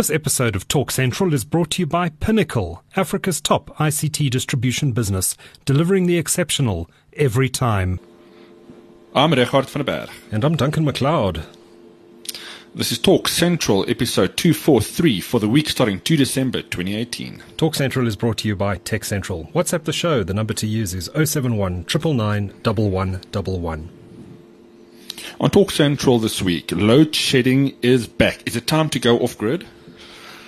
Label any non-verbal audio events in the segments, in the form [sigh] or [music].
This episode of Talk Central is brought to you by Pinnacle, Africa's top ICT distribution business, delivering the exceptional every time. I'm Regardt van der Berg. And I'm Duncan McLeod. This is Talk Central, episode 243 for the week starting 2 December 2018. Talk Central is brought to you by Tech Central. WhatsApp the show. The number to use is 071 999 On Talk Central this week, load shedding is back. Is it time to go off grid?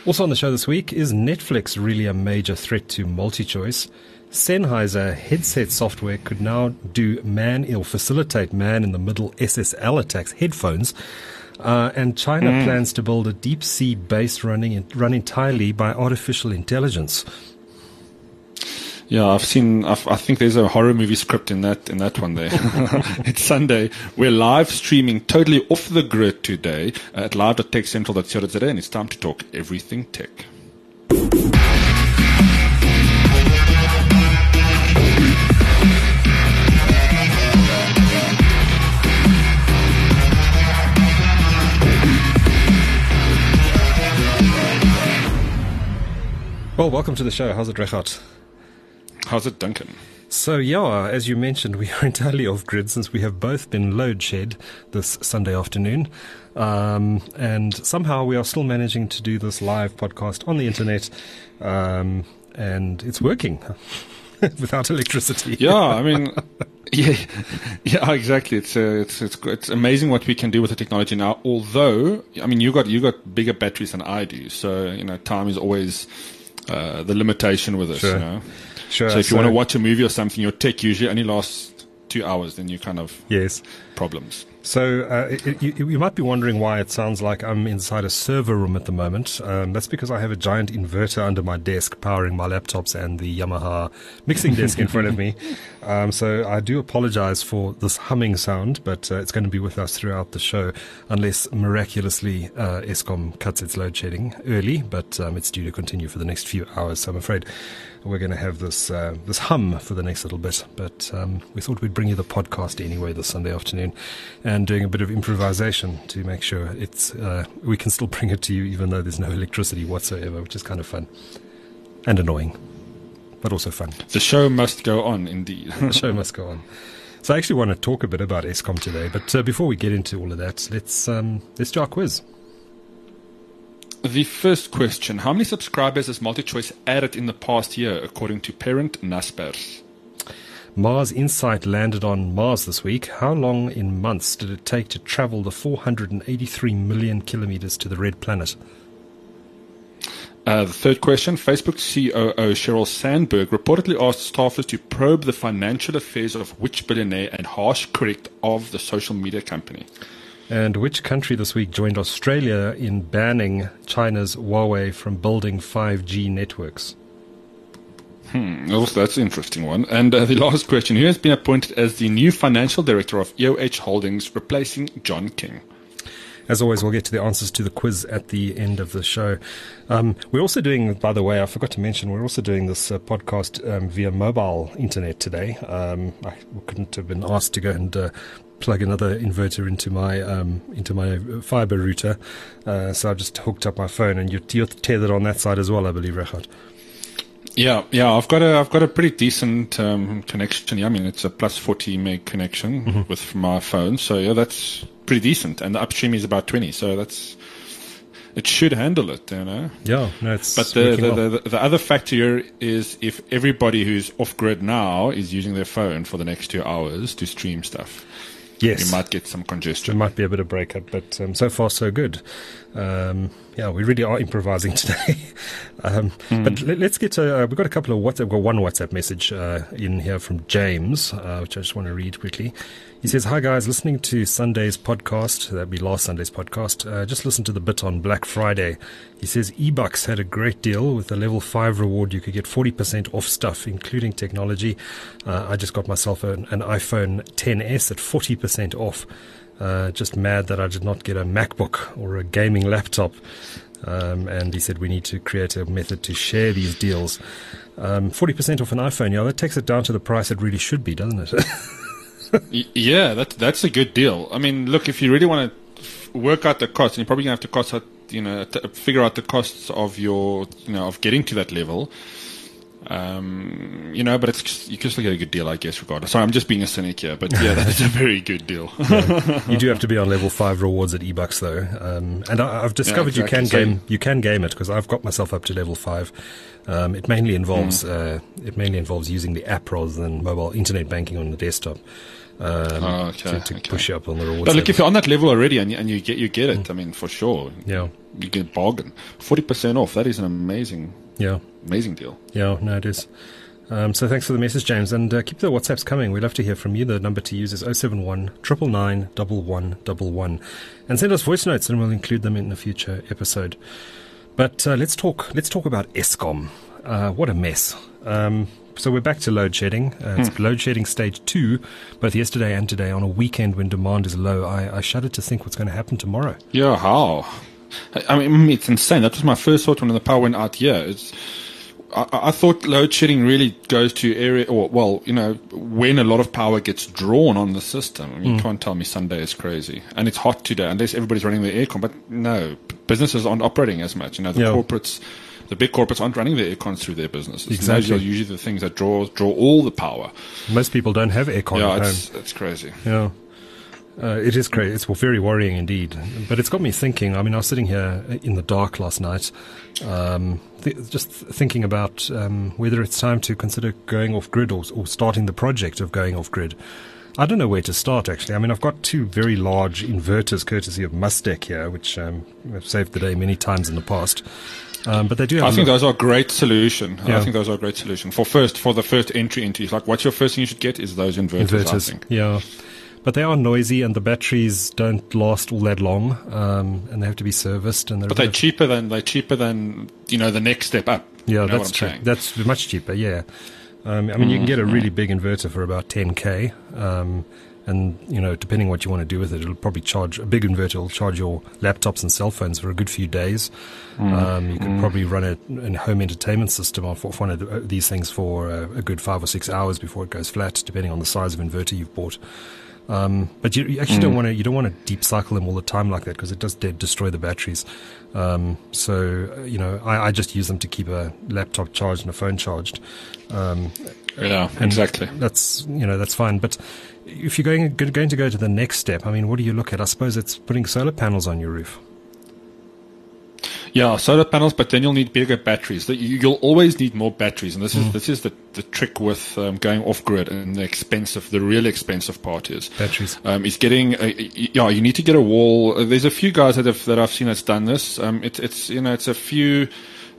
Also on the show this week, is Netflix really a major threat to MultiChoice? Sennheiser headset software could now do man or facilitate man in the middle SSL attacks headphones. Uh, and China mm. plans to build a deep sea base running run entirely by artificial intelligence. Yeah, I've seen. I've, i think there's a horror movie script in that in that one. There, [laughs] it's Sunday. We're live streaming totally off the grid today at live.techcentral.co.za, and it's time to talk everything tech. Well, welcome to the show. How's it, Regardt? How's it, Duncan? So, yeah, as you mentioned, we are [laughs] entirely off grid since we have both been load shed this Sunday afternoon. Um, and somehow we are still managing to do this live podcast on the internet. Um, and it's working [laughs] without electricity. Yeah, I mean, [laughs] yeah, yeah, exactly. It's, uh, it's it's it's amazing what we can do with the technology now. Although, I mean, you got you got bigger batteries than I do, so you know, time is always uh, the limitation with us. Sure. You know? Sure. So if you want to watch a movie or something, your tech usually only lasts two hours. Then you kind of yes problems. So uh, it, you, you, might be wondering why it sounds like I'm inside a server room at the moment. Um, that's because I have a giant inverter under my desk powering my laptops and the Yamaha mixing desk in front of me. [laughs] Um, so I do apologize for this humming sound, but uh, it's going to be with us throughout the show, unless miraculously uh, Eskom cuts its load shedding early. But um, it's due to continue for the next few hours. So I'm afraid we're going to have this uh, this hum for the next little bit. But um, we thought we'd bring you the podcast anyway this Sunday afternoon, and doing a bit of improvisation to make sure it's uh, we can still bring it to you even though there's no electricity whatsoever, which is kind of fun and annoying, but also fun. The show must go on, indeed. [laughs] the show must go on. So I actually want to talk a bit about Eskom today, but uh, before we get into all of that, let's um, let's do our quiz. The first question How many subscribers has MultiChoice added in the past year, according to parent Naspers? Mars Insight landed on Mars this week. How long in months did it take to travel the 483 million kilometers to the red planet? Uh, the third question Facebook COO Sheryl Sandberg reportedly asked staffers to probe the financial affairs of which billionaire and harsh critic of the social media company? And which country this week joined Australia in banning China's Huawei from building 5G networks? Hmm, that's an interesting one. And uh, the last question Who has been appointed as the new financial director of EOH Holdings, replacing John King? As always, we'll get to the answers to the quiz at the end of the show. Um, we're also doing, by the way, I forgot to mention, we're also doing this uh, podcast um, via mobile internet today. Um, I couldn't have been asked to go and uh, plug another inverter into my um, into my fiber router. Uh, so I've just hooked up my phone, and you're, you're tethered on that side as well, I believe, Regardt. Yeah, yeah, I've got a I've got a pretty decent um, connection. Yeah, I mean it's a plus forty meg connection mm-hmm. with my phone, so yeah, that's pretty decent. And the upstream is about twenty, so that's it should handle it, you know. Yeah, no, it's. But the the, well. the, the other factor here is if everybody who's off grid now is using their phone for the next two hours to stream stuff. Yes. You might get some congestion. There might be a bit of breakup, but um, so far so good. Um, yeah, we really are improvising [laughs] today. um, mm. But let, us get to, uh, we've got a couple of WhatsApp, we've got one WhatsApp message uh, in here from James, uh, which I just want to read quickly. He says, Hi guys, listening to Sunday's podcast, that'd be last Sunday's podcast, uh, just listen to the bit on Black Friday. He says, eBucks had a great deal with the level 5 reward. You could get 40% off stuff, including technology. Uh, I just got myself an, an iPhone 10s at 40% off. Uh, just mad that I did not get a MacBook or a gaming laptop. Um, and he said we need to create a method to share these deals. Um, 40% off an iPhone, yeah, that takes it down to the price it really should be, doesn't it? [laughs] [laughs] yeah, that's that's a good deal. I mean, look, if you really want to work out the cost, and you're probably gonna have to cost out you know, t- figure out the costs of your, you know, of getting to that level. Um, you know, but it's just, you can still get a good deal, I guess, regardless. Sorry, I'm just being a cynic here, but yeah, that is a very good deal. [laughs] yeah. You do [laughs] have to be on level five rewards at eBucks though, um, and I, have discovered yeah, exactly. you can game you can game it because I've got myself up to level five. Um, it mainly involves mm. uh, it mainly involves using the app rather than mobile internet banking on the desktop. Um, oh, okay, to, to okay. push you up on the rewards. But look, if you're on that level already and you, and you get you get it, mm. I mean, for sure, yeah, you get a bargain, forty percent off. That is an amazing yeah. Amazing deal. Yeah, no, it is. Um, so thanks for the message, James, and uh, keep the WhatsApps coming. We'd love to hear from you. The number to use is 071 999 and send us voice notes, and we'll include them in a future episode. But uh, let's talk. Let's talk about Eskom. Uh, what a mess. Um, so we're back to load shedding. Uh, it's hmm. load shedding stage two, both yesterday and today on a weekend when demand is low. I, I shudder to think what's going to happen tomorrow. Yeah, how? I mean, it's insane. That was my first thought when the power went out here. It's, I, I, thought load shedding really goes to area, or well, you know, when a lot of power gets drawn on the system. I mean, mm. You can't tell me Sunday is crazy, and it's hot today, unless everybody's running the aircon. But no, businesses aren't operating as much. You know, the yeah. corporates, the big corporates aren't running their aircons through their businesses. Exactly. those are usually the things that draw draw all the power. Most people don't have aircon. Yeah, at it's, home. it's crazy. Yeah. Uh, it is crazy. It's very worrying indeed. But it's got me thinking. I mean, I was sitting here in the dark last night, um, th- just thinking about um, whether it's time to consider going off grid or, or, starting the project of going off grid. I don't know where to start, actually. I mean, I've got two very large inverters courtesy of Mustek here, which um, have saved the day many times in the past. Um, but they do. I think those are a great solution. Yeah. I think those are a great solution for first for the first entry into like what's your first thing you should get is those inverters. Inverters, yeah but they are noisy and the batteries don't last all that long, um, and they have to be serviced. And they're but they're cheaper than they're cheaper than you know the next step up. Yeah, you know that's? That's much cheaper. Yeah, um, I mean mm, you can get a mm. really big inverter for about 10k. Um, and you know, depending what you want to do with it, it'll probably charge a big inverter will charge your laptops and cell phones for a good few days. Mm, um, you could mm. probably run a, a, home entertainment system off, off one of the, uh, these things for uh, a good five or six hours before it goes flat, depending on the size of inverter you've bought. Um, but you, you actually mm. don't want to you don't want to deep cycle them all the time like that because it does de- destroy the batteries. Um, so uh, you know I, I, just use them to keep a laptop charged and a phone charged. Yeah, exactly. That's you know that's fine. But if you're going going to go to the next step, I mean, what do you look at? I suppose it's putting solar panels on your roof. Yeah, solar panels, but then you'll need bigger batteries. You'll always need more batteries, and this is mm. this is the, the trick with um, going off grid and the expensive, the really expensive part is batteries. Um, is getting a, yeah, you need to get a wall. There's a few guys that have that I've seen that's done this. Um, it's it's you know it's a few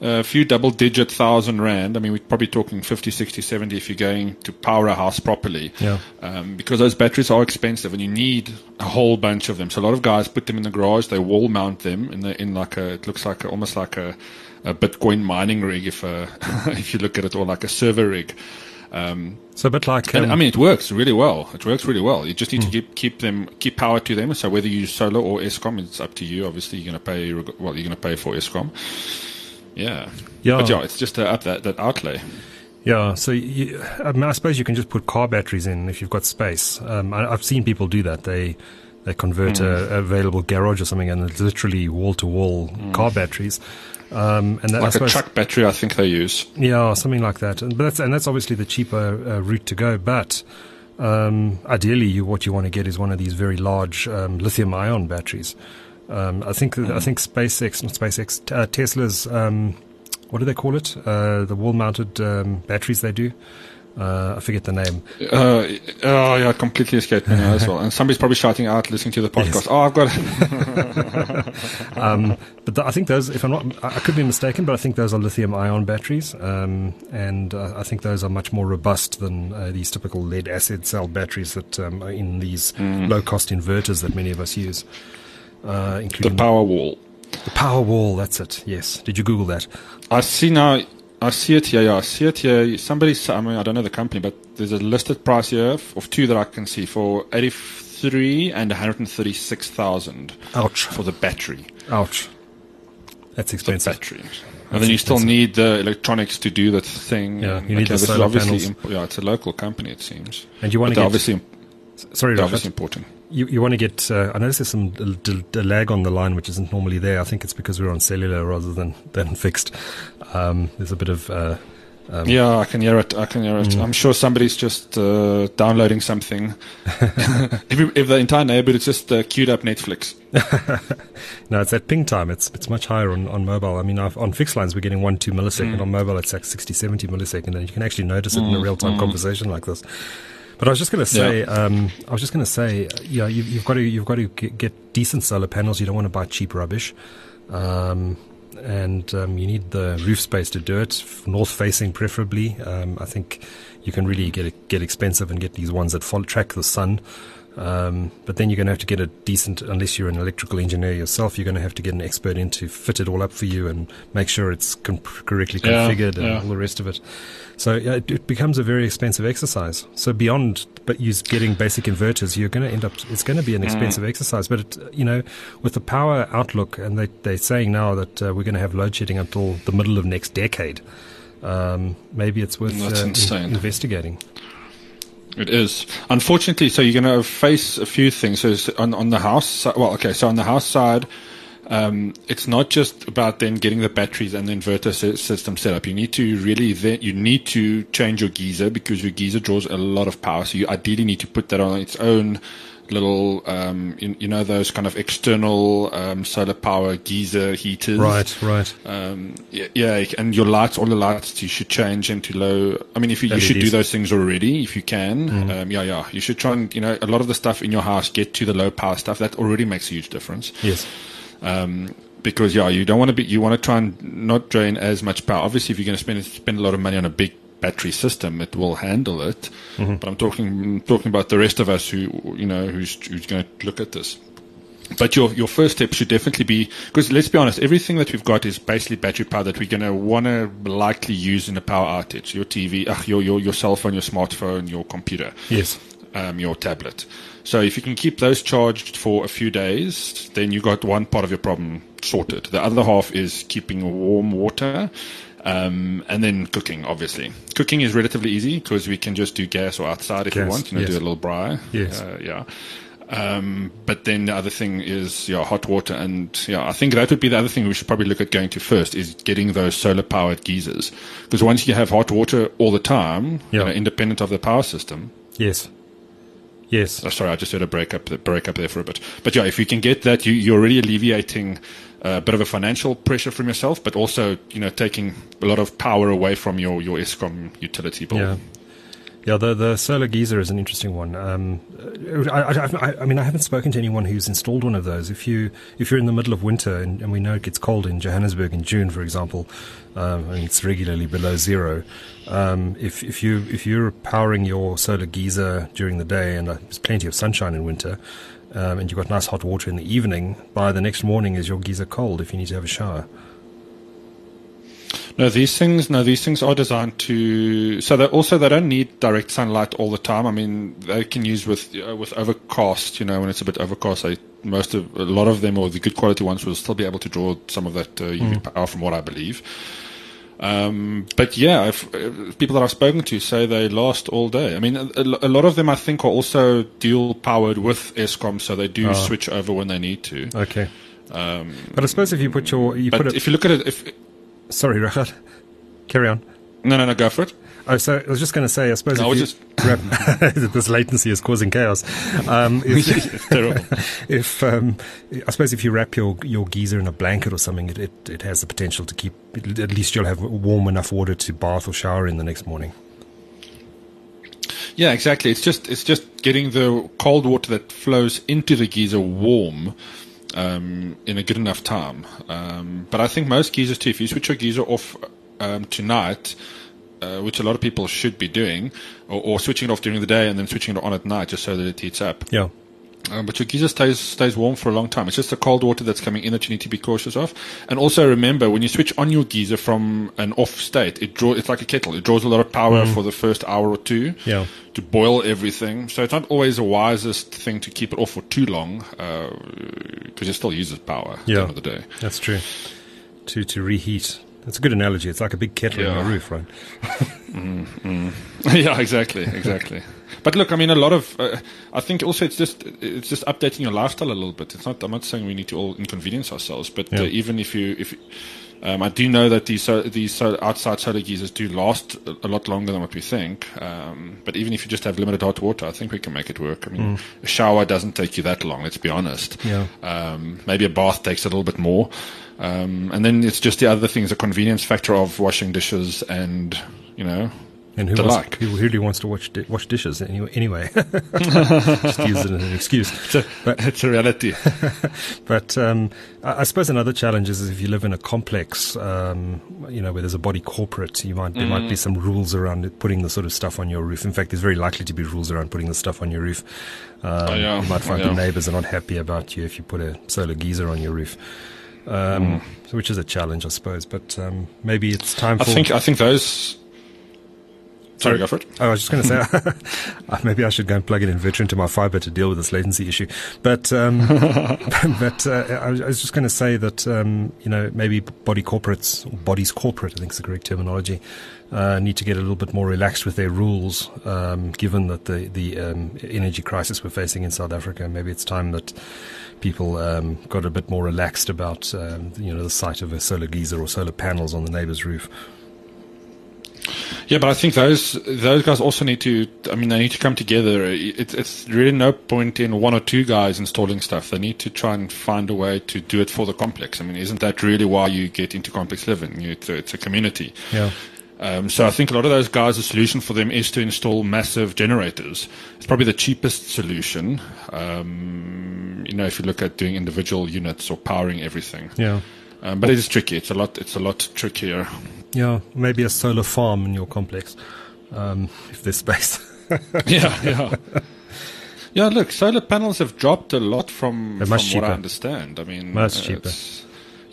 a few double digit thousand rand. I mean, we're probably talking 50, 60, 70 if you're going to power a house properly. Yeah. Um, because those batteries are expensive and you need a whole bunch of them. So a lot of guys put them in the garage, they wall mount them in the, in like a, it looks like a, almost like a, a Bitcoin mining rig if, uh, [laughs] if you look at it or like a server rig. Um, so a bit like, um, I mean, it works really well. It works really well. You just need mm. to hmm. keep keep them keep power to them. So whether you use solar or Eskom, it's up to you. Obviously, you're going to pay well. You're going to pay for Eskom. Yeah. Yeah. But yeah, it's just to up that, that outlay. Yeah, so you, I, mean, I, suppose you can just put car batteries in if you've got space. Um, I, have seen people do that. They they convert mm. a, a, available garage or something, and it's literally wall to wall car batteries. Um, and that, like suppose, a truck battery, I think they use. Yeah, something like that. And that's and that's obviously the cheaper uh, route to go. But um, ideally, you, what you want to get is one of these very large um, lithium ion batteries. Um, I think. I think SpaceX, not SpaceX, uh, Tesla's. Um, what do they call it? Uh, the wall-mounted um, batteries they do. Uh, I forget the name. Uh, oh, yeah, completely escaped me as well. And somebody's probably shouting out listening to the podcast. Yes. Oh, I've got it. [laughs] [laughs] um, but I think those, if I'm not, I could be mistaken, but I think those are lithium ion batteries. Um, and uh, I think those are much more robust than uh, these typical lead acid cell batteries that um, are in these mm. low cost inverters that many of us use uh, including the Powerwall. The Powerwall, that's it. Yes. Did you Google that? I see now. I see it here. Yeah, I see it here. Somebody, I mean, I don't know the company, but there's a listed price here of two that I can see for eighty-three and one hundred thirty-six thousand. Ouch! For the battery. Ouch. That's expensive. The battery. and then you still need the electronics to do the thing. Yeah, you need okay, the solar obviously panels. Imp- yeah, it's a local company, it seems. And you want to get obviously Sorry, They're Rafat. obviously important. You, you want to get. Uh, I notice there's some d- d- d- lag on the line, which isn't normally there. I think it's because we're on cellular rather than than [laughs] fixed. Um, there's a bit of. Uh, um, Yeah, I can hear it. I can hear it. Mm. I'm sure somebody's just uh, downloading something. [laughs] if, if the entire neighborhood is just uh, queued up Netflix. [laughs] no, it's at ping time. It's it's much higher on, on mobile. I mean, I've, on fixed lines we're getting one two millisecond. Mm. On mobile, it's like 60, 70 millisecond, and you can actually notice it in a Mm, real time mm. conversation like this. But I was just going to say, um, I was just going to say, yeah, you, you've got to you've got to get, get decent solar panels. You don't want to buy cheap rubbish, um, and um, you need the roof space to do it, north facing preferably. Um, I think you can really get get expensive and get these ones that follow, track the sun. Um, but then you're going to have to get a decent, unless you're an electrical engineer yourself, you're going to have to get an expert in to fit it all up for you and make sure it's com- correctly Yeah, configured and yeah. all the rest of it. So yeah, it, it becomes a very expensive exercise. So beyond, but you getting basic inverters, you're going to end up. It's going to be an Mm. expensive exercise. But it, you know, with the power outlook, and they they're saying now that uh, we're going to have load shedding until the middle of next decade. Um, maybe it's worth uh, in- investigating. It is. Unfortunately, so you're going to face a few things. So on, on the house, well, okay, so on the house side, um, it's not just about then getting the batteries and the inverter system set up. You need to really then you need to change your geyser because your geyser draws a lot of power. So you ideally need to put that on its own little, um, you, you know, those kind of external um, solar power geyser heaters. Right, right. Um, yeah, yeah, and your lights, all the lights, you should change into low. I mean, if you, you should do those things already, if you can. Um, yeah, yeah, you should try and you know a lot of the stuff in your house get to the low power stuff. That already makes a huge difference. Yes. Um, because yeah, you don't want to be. You want to try and not drain as much power. Obviously, if you're going to spend spend a lot of money on a big battery system, it will handle it. But I'm talking talking about the rest of us who you know who's who's going to look at this. But your your first step should definitely be because let's be honest, everything that we've got is basically battery power that we're going to want to likely use in a power outage. Your TV, ugh, your your your cell phone, your smartphone, your computer Yes. um, your tablet. So if you can keep those charged for a few days, then you got one part of your problem sorted. The other half is keeping warm water. Um, and then cooking, obviously. Cooking is relatively easy because we can just do gas or outside if you Gas, want, you know, yes. do a little braai. Yes. Uh, yeah. Um, but then the other thing is, yeah, hot water. And yeah, I think that would be the other thing we should probably look at going to first is getting those solar powered geysers. Because once you have hot water all the time, you Yeah. know, independent of the power system, Yes. Yes. Oh, sorry, I just had a break up, break up there for a bit. But yeah, if you can get that, you, you're already alleviating a bit of a financial pressure from yourself, but also, you know, taking a lot of power away from your, your Eskom utility bill. Yeah. Yeah, the the solar geyser is an interesting one. Um, I, I, I, mean, I haven't spoken to anyone who's installed one of those. If you if you're in the middle of winter and, and we know it gets cold in Johannesburg in June, for example, um, and it's regularly below zero. Um, if if you if you're powering your solar geyser during the day and there's plenty of sunshine in winter, um, and you've got nice hot water in the evening, by the next morning is your geyser cold if you need to have a shower. No, these things, no, these things are designed to, so they also, they don't need direct sunlight all the time. I mean, they can use with, uh, with overcast, you know, when it's a bit overcast, they, most of, a lot of them or the good quality ones will still be able to draw some of that uh, UV power from what I believe. Um, but yeah, if, people that I've spoken to say they last all day. I mean, a, a lot of them I think are also dual powered with Eskom, so they do Ah. switch over when they need to. Okay. Um, But I suppose if you put your you put but it, if you look at it, if sorry, Regardt, carry on. no, no, no, go for it. Oh, so I was just going to say, I suppose No, if I you was [laughs] wrap, this latency is causing chaos. Um, if, [laughs] terrible. [laughs] if um, I suppose if you wrap your your geyser in a blanket or something, it, it, it has the potential to keep. At least you'll have warm enough water to bath or shower in the next morning. Yeah, exactly. It's just it's just getting the cold water that flows into the geyser warm um, in a good enough time. Um, but I think most geysers too, if you switch your geyser off um, tonight, uh, which a lot of people should be doing, or, or switching it off during the day and then switching it on at night just so that it heats up. Yeah. Um, but your geyser stays stays warm for a long time. It's just the cold water that's coming in that you need to be cautious of. And also remember, when you switch on your geyser from an off state, it draw it's like a kettle. It draws a lot of power for the first hour or two Mm. Yeah. to boil everything. So it's not always the wisest thing to keep it off for too long because it still uses power at the Yeah. end of the day. That's true. To to reheat. That's a good analogy. It's like a big kettle on Yeah. a roof, right? [laughs] yeah, exactly, exactly. But look, I mean, a lot of, uh, I think also it's just it's just updating your lifestyle a little bit. It's not. I'm not saying we need to all inconvenience ourselves, but yeah. uh, even if you if um, I do know that these these outside solar geysers do last a lot longer than what we think. Um, but even if you just have limited hot water, I think we can make it work. I mean, mm. a shower doesn't take you that long. Let's be honest. Yeah. Um, maybe a bath takes a little bit more. Um, and then it's just the other things, the convenience factor of washing dishes and you know and who, wants, who, really wants to watch di- wash dishes anyway? [laughs] Just use it as an excuse. It's a, but, [laughs] it's a reality. [laughs] but um, I, I, suppose another challenge is if you live in a complex, um, you know, where there's a body corporate, you might there mm. might be mm. some rules around putting the sort of stuff on your roof. In fact, there's very likely to be rules around putting the stuff on your roof. Um, oh, yeah. You might find oh, yeah. the neighbours are not happy about you if you put a solar geyser on your roof. Um, mm. which is a challenge, I suppose. But um, maybe it's time. For. I think I think those Sorry, go for it. Oh, I was just going to say, [laughs] maybe I should go and plug it in Virtual into my fiber to deal with this latency issue. But, um, [laughs] [laughs] but uh, I was just going to say that, um, you know, maybe body corporates, or bodies corporate, I think is the correct terminology, uh, need to get a little bit more relaxed with their rules, um, given that the, the um, energy crisis we're facing in South Africa. Maybe it's time that people um, got a bit more relaxed about, um, you know, the sight of a solar geyser or solar panels on the neighbor's roof. Yeah, but I think those those guys also need to. I mean, they need to come together. It's it's really no point in one or two guys installing stuff. They need to try and find a way to do it for the complex. I mean, isn't that really why you get into complex living? It's a, it's a community. Yeah. Um, so I think a lot of those guys, the solution for them is to install massive generators. It's probably the cheapest solution. Um, you know, if you look at doing individual units or powering everything. Yeah. Um, but it is tricky. It's a lot. It's a lot trickier. Yeah, maybe a solar farm in your complex, um, if there's space. [laughs] yeah, yeah. Yeah, look, solar panels have dropped a lot from, from what I understand. I mean, much cheaper.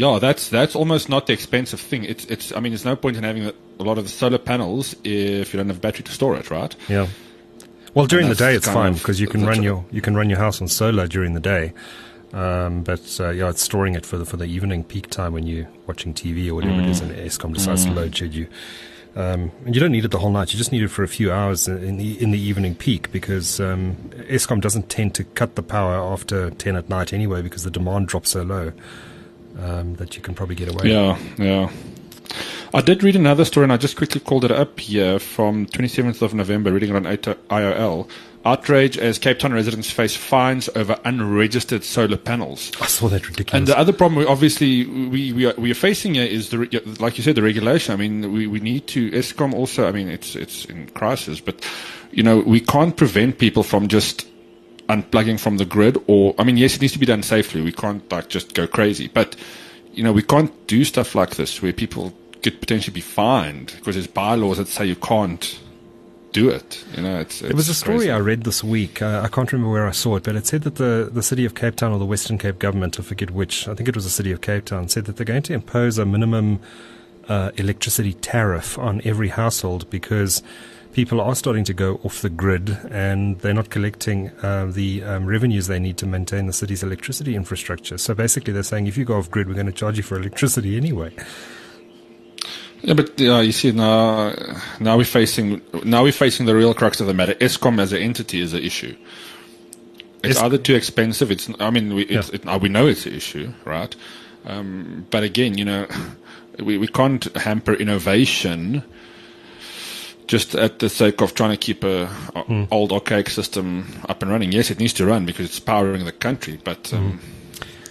Yeah, that's that's almost not the expensive thing. It's it's. I mean, there's no point in having a lot of the solar panels if you don't have a battery to store it, right? Yeah. Well, during the day it's fine because you can run your you can run your house on solar during the day. Um, but uh, yeah, it's storing it for the for the evening peak time when you're watching TV or whatever mm. it is, and Eskom decides mm. to load shed you. Um, and you don't need it the whole night. You just need it for a few hours in the in the evening peak because um, Eskom doesn't tend to cut the power after ten at night anyway because the demand drops so low um, that you can probably get away. Yeah, yeah. I did read another story, and I just quickly called it up here from 27th of November, reading it on IOL. Outrage as Cape Town residents face fines over unregistered solar panels. I saw that ridiculous. And the other problem, obviously, we, we, are, we are facing here is, the, like you said, the regulation. I mean, we, we need to, Eskom also, I mean, it's, it's in crisis, but, you know, we can't prevent people from just unplugging from the grid or, I mean, yes, it needs to be done safely. We can't, like, just go crazy. But, you know, we can't do stuff like this where people could potentially be fined because there's bylaws that say you can't do it. You know, it's, it's it was a story crazy. I read this week. Uh, I can't remember where I saw it, but it said that the, the city of Cape Town or the Western Cape government, I forget which, I think it was the city of Cape Town, said that they're going to impose a minimum uh, electricity tariff on every household because people are starting to go off the grid and they're not collecting uh, the um, revenues they need to maintain the city's electricity infrastructure. So basically, they're saying if you go off grid, we're going to charge you for electricity anyway. Yeah, but uh, you see now, now we're facing now we're facing the real crux of the matter. Eskom as an entity is an issue. It's es- either too expensive. It's I mean we yeah. it, we know it's an issue, right? Um, but again, you know, we we can't hamper innovation just at the sake of trying to keep a, a mm. old archaic system up and running. Yes, it needs to run because it's powering the country, but. Um, mm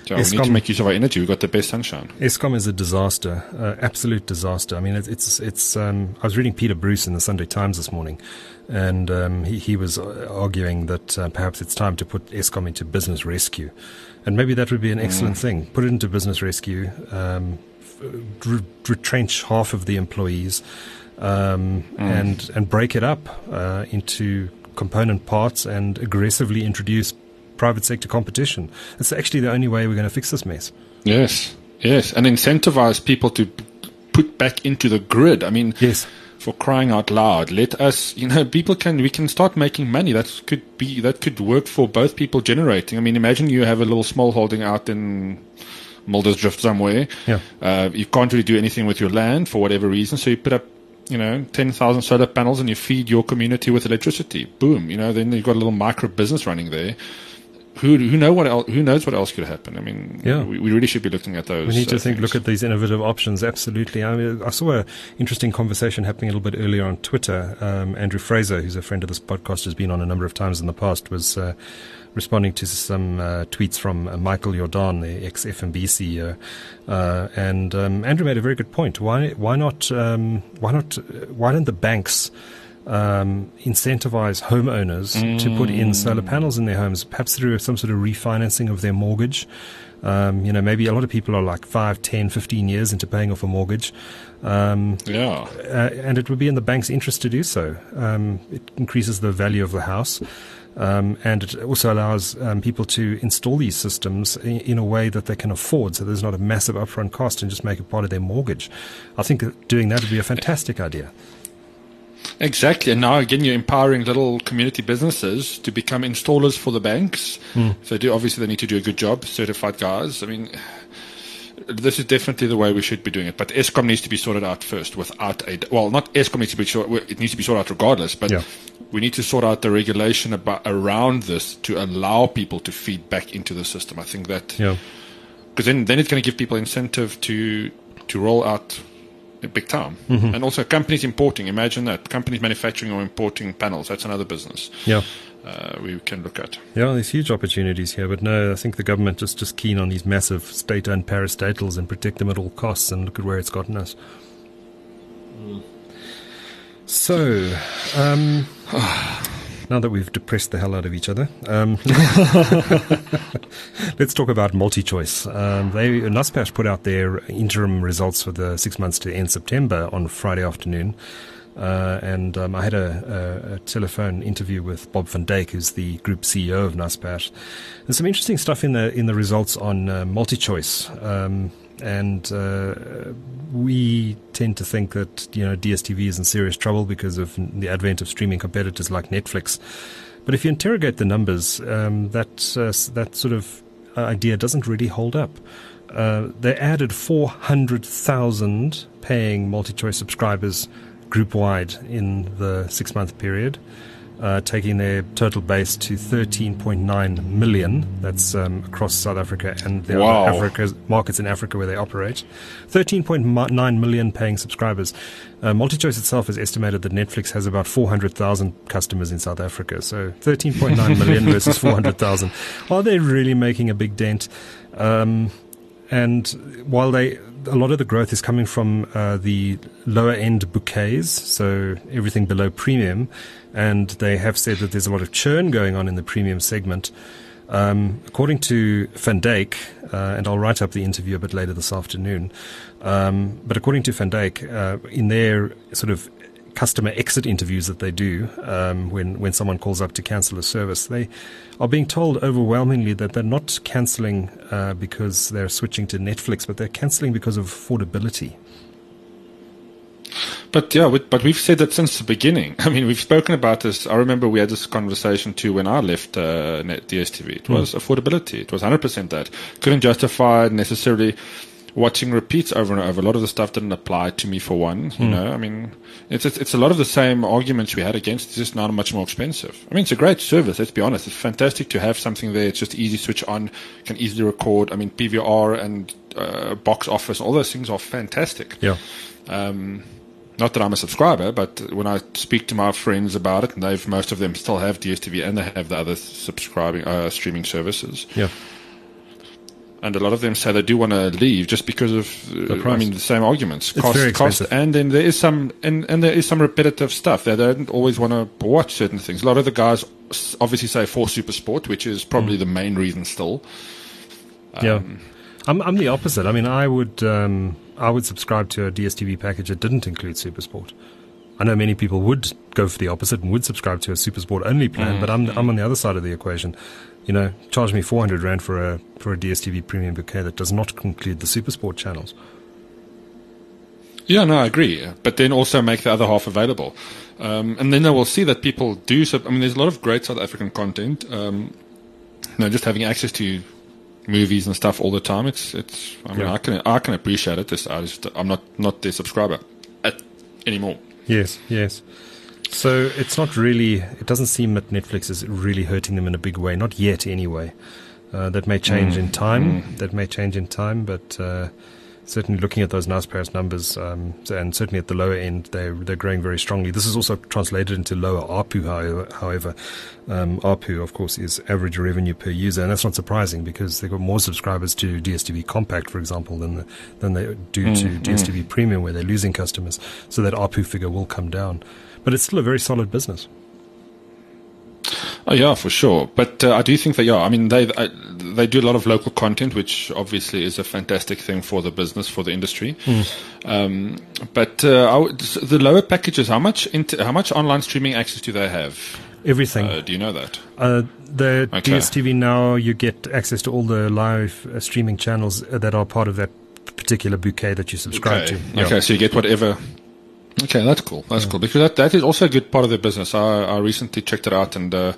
so Eskom, we need to make use of our energy. We've got the best sunshine. Eskom is a disaster, uh, absolute disaster. I mean, it's it's. it's um, I was reading Peter Bruce in the Sunday Times this morning, and um, he, he was arguing that uh, perhaps it's time to put Eskom into business rescue, and maybe that would be an excellent mm. thing. Put it into business rescue, um, re- retrench half of the employees, um, mm. and and break it up uh, into component parts and aggressively introduce private sector competition. It's actually the only way we're going to fix this mess. Yes, yes, and incentivize people to put back into the grid. I mean, yes. For crying out loud, let us, you know, people can, we can start making money. That could be, that could work for both people generating. I mean, imagine you have a little small holding out in Muldersdrift somewhere. Yeah. Uh, you can't really do anything with your land for whatever reason. So you put up you know, 10,000 solar panels and you feed your community with electricity. Boom. You know, then you've got a little micro business running there who who know what else, who knows what else could happen? I mean, yeah. we, we really should be looking at those. We need to uh, think, things. look at these innovative options. Absolutely. I, mean, I saw an interesting conversation happening a little bit earlier on Twitter. Um, Andrew Fraser, who's a friend of this podcast, has been on a number of times in the past, was. Uh, responding to some uh, tweets from uh, Michael Jordaan, the ex FNB CEO, uh, and um, Andrew made a very good point. Why why not um, why not why don't the banks um, incentivize homeowners mm. to put in solar panels in their homes, perhaps through some sort of refinancing of their mortgage. Um, you know, maybe a lot of people are like 5, 10, 15 years into paying off a mortgage. Um, yeah. Uh, and it would be in the bank's interest to do so. Um, it increases the value of the house. Um, and it also allows um, people to install these systems in, in, a way that they can afford, so there's not a massive upfront cost, and just make it part of their mortgage. I think doing that would be a fantastic idea. Exactly. And now again, you're empowering little community businesses to become installers for the banks. Mm. So do obviously they need to do a good job, certified guys. I mean, this is definitely the way we should be doing it. But Eskom needs to be sorted out first without a, well, not Eskom needs to be sorted, it needs to be sorted out regardless, but yeah. We need to sort out the regulation about, around this to allow people to feed back into the system. I think that, yeah. because then, then it's going to give people incentive to, to roll out big time. Mm-hmm. And also companies importing. Imagine that companies manufacturing or importing panels. That's another business. Yeah. Uh, we can look at. Yeah, there's huge opportunities here, but no, I think the government is just keen on these massive state-owned parastatals and protect them at all costs. And look at where it's gotten us. Mm. So, um, [sighs] now that we've depressed the hell out of each other, um, [laughs] let's talk about MultiChoice. Um, they put out their interim results for the six months to end September on Friday afternoon. Uh, and um, I had a, a, a, telephone interview with Bob van Dijk, who's the group CEO of Naspers. There's some interesting stuff in the in the results on uh, MultiChoice. Um, and uh, we tend to think that you know DSTV is in serious trouble because of the advent of streaming competitors like Netflix. But if you interrogate the numbers, um, that uh, that sort of idea doesn't really hold up. Uh, they added 400,000 paying MultiChoice subscribers group wide in the six-month period uh, taking their total base to 13.9 million. That's um, across South Africa and the wow. Africa, markets in Africa where they operate. 13.9 million paying subscribers. Uh, MultiChoice itself has estimated that Netflix has about 400,000 customers in South Africa. So 13.9 [laughs] million versus 400,000. Are they really making a big dent? Um, and while they a lot of the growth is coming from uh, the lower end bouquets, so everything below premium, and they have said that there's a lot of churn going on in the premium segment. Um, according to Van Dijk, uh, and I'll write up the interview a bit later this afternoon, um, but according to Van Dijk, uh, in their sort of customer exit interviews that they do um, when when someone calls up to cancel a service, they are being told overwhelmingly that they're not cancelling uh, because they're switching to Netflix, but they're cancelling because of affordability. But yeah, but we've said that since the beginning. [laughs] I mean, we've spoken about this. I remember we had this conversation too when I left uh, DSTV. It was mm. affordability. It was 100% that. Couldn't justify necessarily watching repeats over and over. A lot of the stuff didn't apply to me for one. You mm. know, I mean, it's, it's, it's a lot of the same arguments we had against. It's just now much more expensive. I mean, it's a great service. Let's be honest. It's fantastic to have something there. It's just easy to switch on. Can easily record. I mean, PVR and uh, box office. All those things are fantastic. Yeah. Um, not that I'm a subscriber, but when I speak to my friends about it, and they've most of them still have DSTV and they have the other subscribing uh, streaming services. Yeah. And a lot of them say they do want to leave just because of uh, I mean the same arguments. It's cost cost and then there is some and, and there is some repetitive stuff. They don't always want to watch certain things. A lot of the guys obviously say for SuperSport which is probably mm. the main reason still. Um, yeah I'm I'm the opposite. I mean I would um, I would subscribe to a DSTV package that didn't include SuperSport. I know many people would go for the opposite and would subscribe to a SuperSport only plan mm. but I'm I'm on the other side of the equation you know, charge me 400 Rand for a, for a DSTV premium bouquet that does not include the SuperSport channels. Yeah, no, I agree. But then also make the other half available. Um, and then they will see that people do. So, I mean, there's a lot of great South African content. Um, you know, just having access to movies and stuff all the time. It's, it's. I mean, yeah. I can, I can appreciate it. This, just, I'm not, not their subscriber at, anymore. Yes, yes. So it's not really. It doesn't seem that Netflix is really hurting them in a big way. Not yet, anyway. Uh, that may change mm. in time. Mm. That may change in time, but uh, certainly looking at those Naspers numbers, um, and certainly at the lower end, they're, they're growing very strongly. This is also translated into lower ARPU, however. Um, ARPU, of course, is average revenue per user, and that's not surprising because they've got more subscribers to DSTV Compact, for example, than, the, than they do mm, to mm. DSTV Premium, where they're losing customers. So that ARPU figure will come down. But it's still a very solid business. Oh yeah, for sure. But uh, I do think that yeah, I mean they uh, they do a lot of local content, which obviously is a fantastic thing for the business for the industry. Mm. Um, but uh, the lower packages, how much inter- how much online streaming access do they have? Everything. Uh, do you know that? Uh, the okay. DSTV now, you get access to all the live uh, streaming channels that are part of that particular bouquet that you subscribe okay. to. Yeah. Okay, so you get whatever Okay, that's cool. That's yeah. cool because that, that is also a good part of their business. I, I recently checked it out, and uh,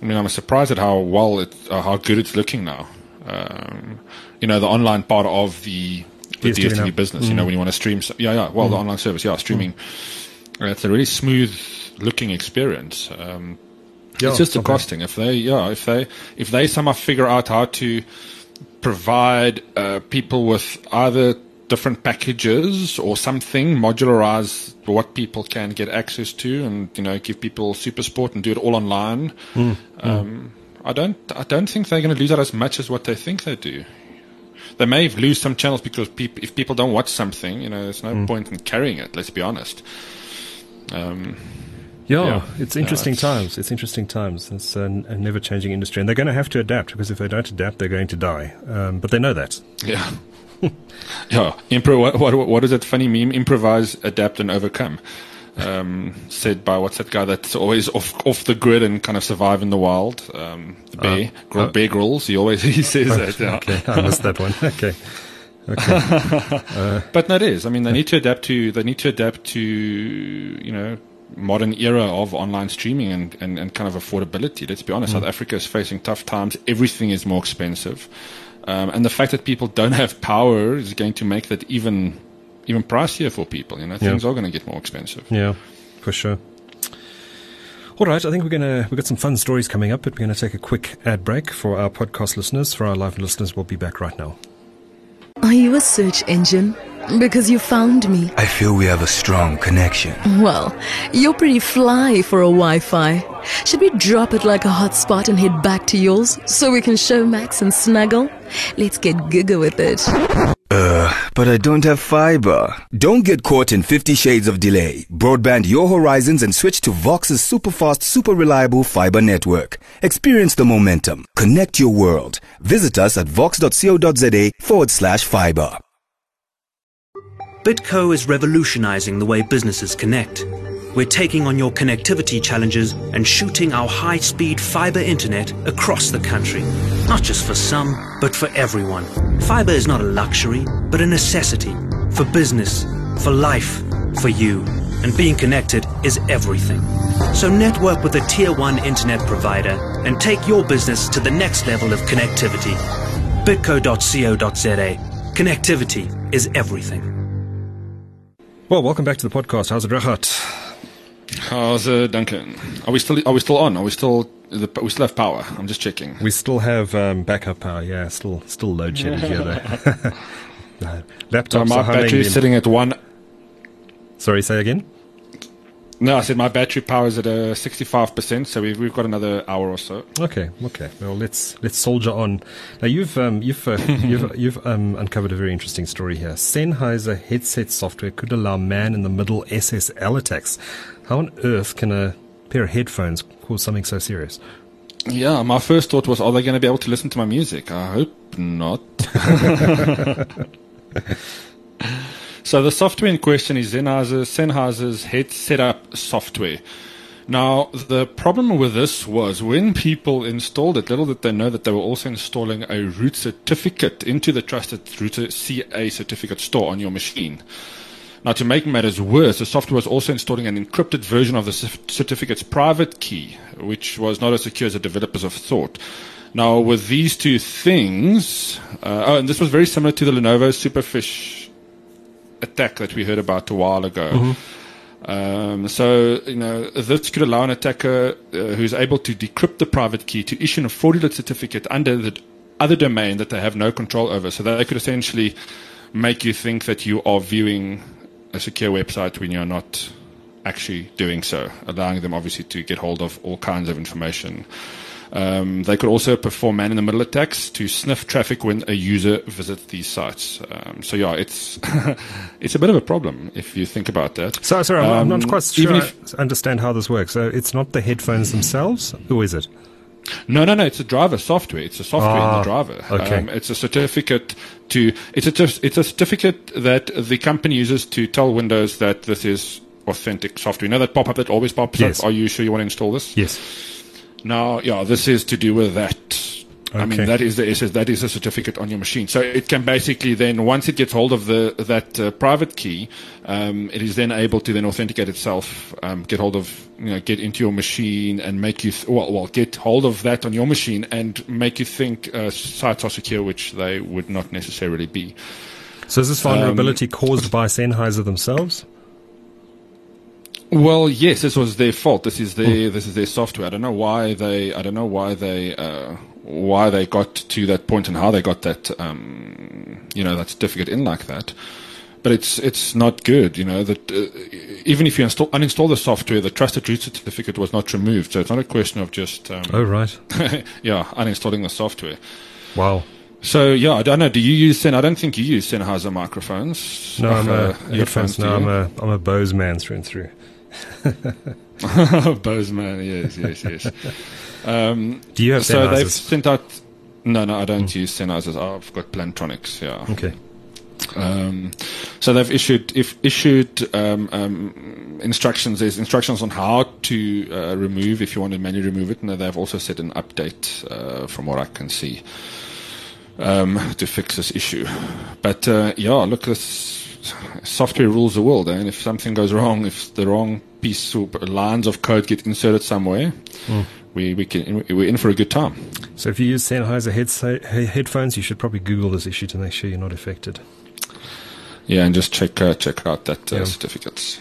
I mean, I'm surprised at how well it, uh, how good it's looking now. Um, you know, the online part of the, the DSTV, DSTV business. Mm. You know, when you want to stream, yeah, yeah. Well, mm. the online service, yeah, streaming. Mm. It's a really smooth looking experience. Um, yeah, it's just the okay. costing. If they, yeah, if they, if they somehow figure out how to provide uh, people with either different packages or something, modularize what people can get access to, and you know, give people SuperSport and do it all online. Mm, um, I don't, I don't think they're going to lose out as much as what they think they do. They may lose some channels because peop- if people don't watch something, you know, there's no mm. point in carrying it. Let's be honest. Um, yeah, yeah, it's interesting yeah, times. It's interesting times. It's a, a never-changing industry, and they're going to have to adapt because if they don't adapt, they're going to die. Um, but they know that. Yeah. [laughs] yeah, impro- what, what, what is that funny meme? Improvise, adapt, and overcome. Um, said by what's that guy that's always off off the grid and kind of survive in the wild? Um, the bear, uh, uh, Bear Grylls. He always [laughs] he says that. [laughs] Yeah. Okay, I missed that one. Okay. Okay. uh, but no, it is. I mean, they need to adapt to. They need to adapt to. You know, modern era of online streaming and, and, and kind of affordability. Let's be honest, mm. South Africa is facing tough times. Everything is more expensive. Um, and the fact that people don't have power is going to make that even even pricier for people. You know, things yeah. are going to get more expensive. Yeah, for sure. All right, I think we're gonna we've got some fun stories coming up, but we're gonna take a quick ad break for our podcast listeners. For our live listeners, we'll be back right now. Are you a search engine? Because you found me. I feel we have a strong connection. Well, you're pretty fly for a Wi Fi. Should we drop it like a hotspot and head back to yours so we can Showmax and snuggle? Let's get giga with it. Uh, but I don't have fiber. Don't get caught in 50 shades of delay. Broadband your horizons and switch to Vox's super fast, super reliable fiber network. Experience the momentum. Connect your world. Visit us at vox.co.za forward slash fiber. Bitco is revolutionizing the way businesses connect. We're taking on your connectivity challenges and shooting our high speed fiber internet across the country. Not just for some, but for everyone. Fiber is not a luxury, but a necessity for business, for life, for you. And being connected is everything. So network with a tier 1 internet provider and take your business to the next level of connectivity. bitco.co.za. Connectivity is everything. Well, welcome back to the podcast. How's it, Regardt? How's it, Duncan? Are we still are we still on? Are we still we still have power? I'm just checking. We still have um, backup power. Yeah, still still load shedding [laughs] here though. [laughs] Laptops so my battery is sitting at one. Sorry, say again. No, I said my battery power is at a 65%, so we've, we've got another hour or so. Okay, okay. Well, let's let's soldier on. Now you've um, you've uh, you've [laughs] you've um, uncovered a very interesting story here. Sennheiser headset software could allow man in the middle SSL attacks. How on earth can a pair of headphones cause something so serious? Yeah, my first thought was, are they going to be able to listen to my music? I hope not. [laughs] [laughs] So the software in question is Sennheiser, Sennheiser's HeadSetup software. Now, the problem with this was when people installed it, little did they know that they were also installing a root certificate into the trusted root CA certificate store on your machine. Now, to make matters worse, the software was also installing an encrypted version of the certificate's private key, which was not as secure as the developers have thought. Now, with these two things, uh, oh, and this was very similar to the Lenovo Superfish attack that we heard about a while ago. Mm-hmm. Um, so, you know, this could allow an attacker uh, who's able to decrypt the private key to issue a fraudulent certificate under the other domain that they have no control over. So they could essentially make you think that you are viewing a secure website when you're not actually doing so, allowing them obviously to get hold of all kinds of information. Um, they could also perform man in the middle attacks to sniff traffic when a user visits these sites. Um, so yeah, it's [laughs] it's a bit of a problem if you think about that. So sorry, I'm, I'm not Um, quite sure even I understand how this works. So it's not the headphones themselves. Who is it? No, no, no. It's a driver software. It's a software in Ah, the driver. okay. Um, it's a certificate to. It's a it's a certificate that the company uses to tell Windows that this is authentic software. You know that pop up that always pops Yes. up. Are you sure you want to install this? Yes. Now, yeah, this is to do with that. I mean, that is the SS, that is a certificate on your machine. So it can basically then, once it gets hold of the that uh, private key, um, it is then able to then authenticate itself, um, get hold of, you know, get into your machine and make you, th- well, well, get hold of that on your machine and make you think uh, sites are secure, which they would not necessarily be. So is this vulnerability caused by Sennheiser themselves? Well, yes, this was their fault. This is their this is their software. I don't know why they I don't know why they uh, why they got to that point and how they got that um, you know that certificate in like that. But it's it's not good, you know. That uh, even if you install uninstall the software, the trusted root certificate was not removed. So it's not a question of just um, Oh right. [laughs] yeah uninstalling the software. Wow. So yeah, I don't know. Do you use Sen? I don't think you use Sennheiser microphones. No, I'm Uh, a earphones, do No. I'm a I'm a Bose man through and through. [laughs] Bozeman, yes, yes, yes. Um, Do you have so they've sent out. No, no, I don't use Sennheisers. I've got Plantronics. Yeah. Okay. Um, so they've issued if issued um, um, instructions. There's instructions on how to uh, remove if you want to manually remove it, and they've also set an update uh, from what I can see um, to fix this issue. But uh, yeah, look, this software rules the world, eh? and if something goes wrong, if the wrong piece of lines of code get inserted somewhere, we we can we're in for a good time. So if you use Sennheiser headphones, you should probably Google this issue to make sure you're not affected. Yeah, and just check uh, check out that uh, Yeah. certificates.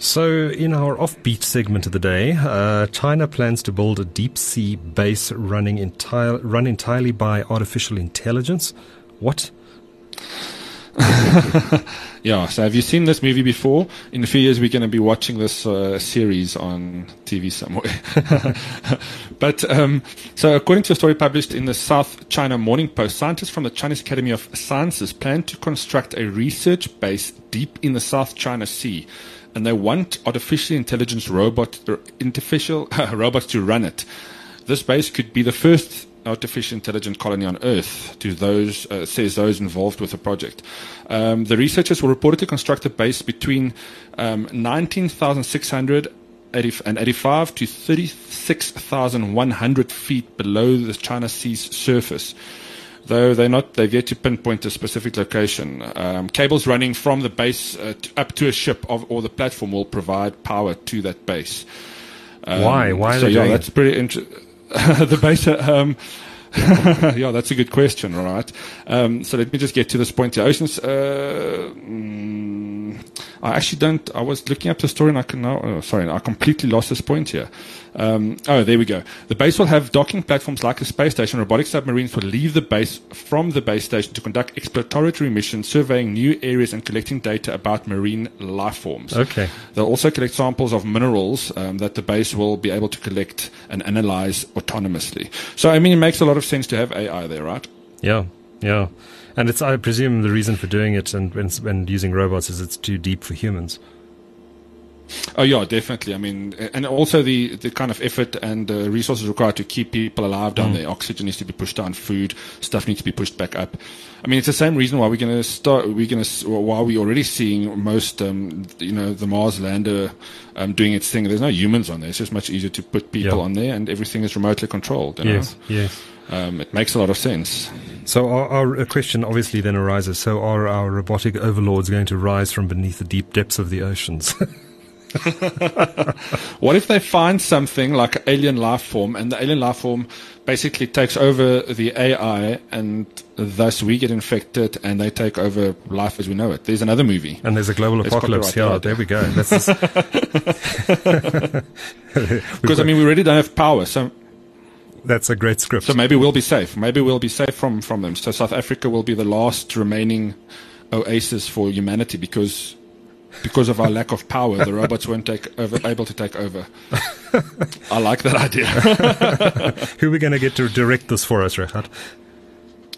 So, in our offbeat segment of the day, uh, China plans to build a deep sea base running entire, run entirely by artificial intelligence. What? [laughs] Yeah. So have you seen this movie before? In a few years, we're going to be watching this uh, series on TV somewhere. [laughs] but um, so, according to a story published in the South China Morning Post, scientists from the Chinese Academy of Sciences plan to construct a research base deep in the South China Sea, and they want artificial intelligence robot, er, artificial [laughs] robots to run it. This base could be the first artificial intelligence colony on Earth, to those uh, says those involved with the project. Um, the researchers will reportedly construct a base between um, 19,600 and 85 to 36,100 feet below the China Sea's surface. Though they're not, they've yet to pinpoint a specific location. Um, cables running from the base uh, t- up to a ship of, or the platform will provide power to that base. Um, Why? Why are so yeah, that's pretty interesting. [laughs] the uh, um, [laughs] yeah, that's a good question. Right. Um, so let me just get to this point here. Oceans. Uh, mm, I actually don't. I was looking up the story and I can now. Oh, sorry, I completely lost this point here. Um, oh, there we go. The base will have docking platforms like a space station. Robotic submarines will leave the base from the base station to conduct exploratory missions, surveying new areas and collecting data about marine life forms. Okay. They'll also collect samples of minerals um, that the base will be able to collect and analyze autonomously. So, I mean, it makes a lot of sense to have AI there, right? Yeah, yeah. And it's, I presume, the reason for doing it and, and, and using robots is it's too deep for humans. Oh yeah, definitely. I mean, and also the, the kind of effort and uh, resources required to keep people alive down there. Oxygen needs to be pushed down, food stuff needs to be pushed back up. I mean, it's the same reason why we're going to start. We're going to why we're already seeing most, um, you know, the Mars lander um, doing its thing. There's no humans on there. It's just much easier to put people Yeah. on there, and everything is remotely controlled. You Yes, yes. Um, it makes a lot of sense. So our, our a question obviously then arises: So are our robotic overlords going to rise from beneath the deep depths of the oceans? [laughs] [laughs] what if they find something like an alien life form, and the alien life form basically takes over the AI, and thus we get infected, and they take over life as we know it? There's another movie. And there's a global apocalypse. Yeah, there we go. That's [laughs] just- Because I mean, we really don't have power, so that's a great script. so maybe we'll be safe. Maybe we'll be safe from from them. So South Africa will be the last remaining oasis for humanity because. Because of our lack of power, the robots weren't take over, able to take over. [laughs] I like that idea. Who are we going to get to direct this for us, Regardt?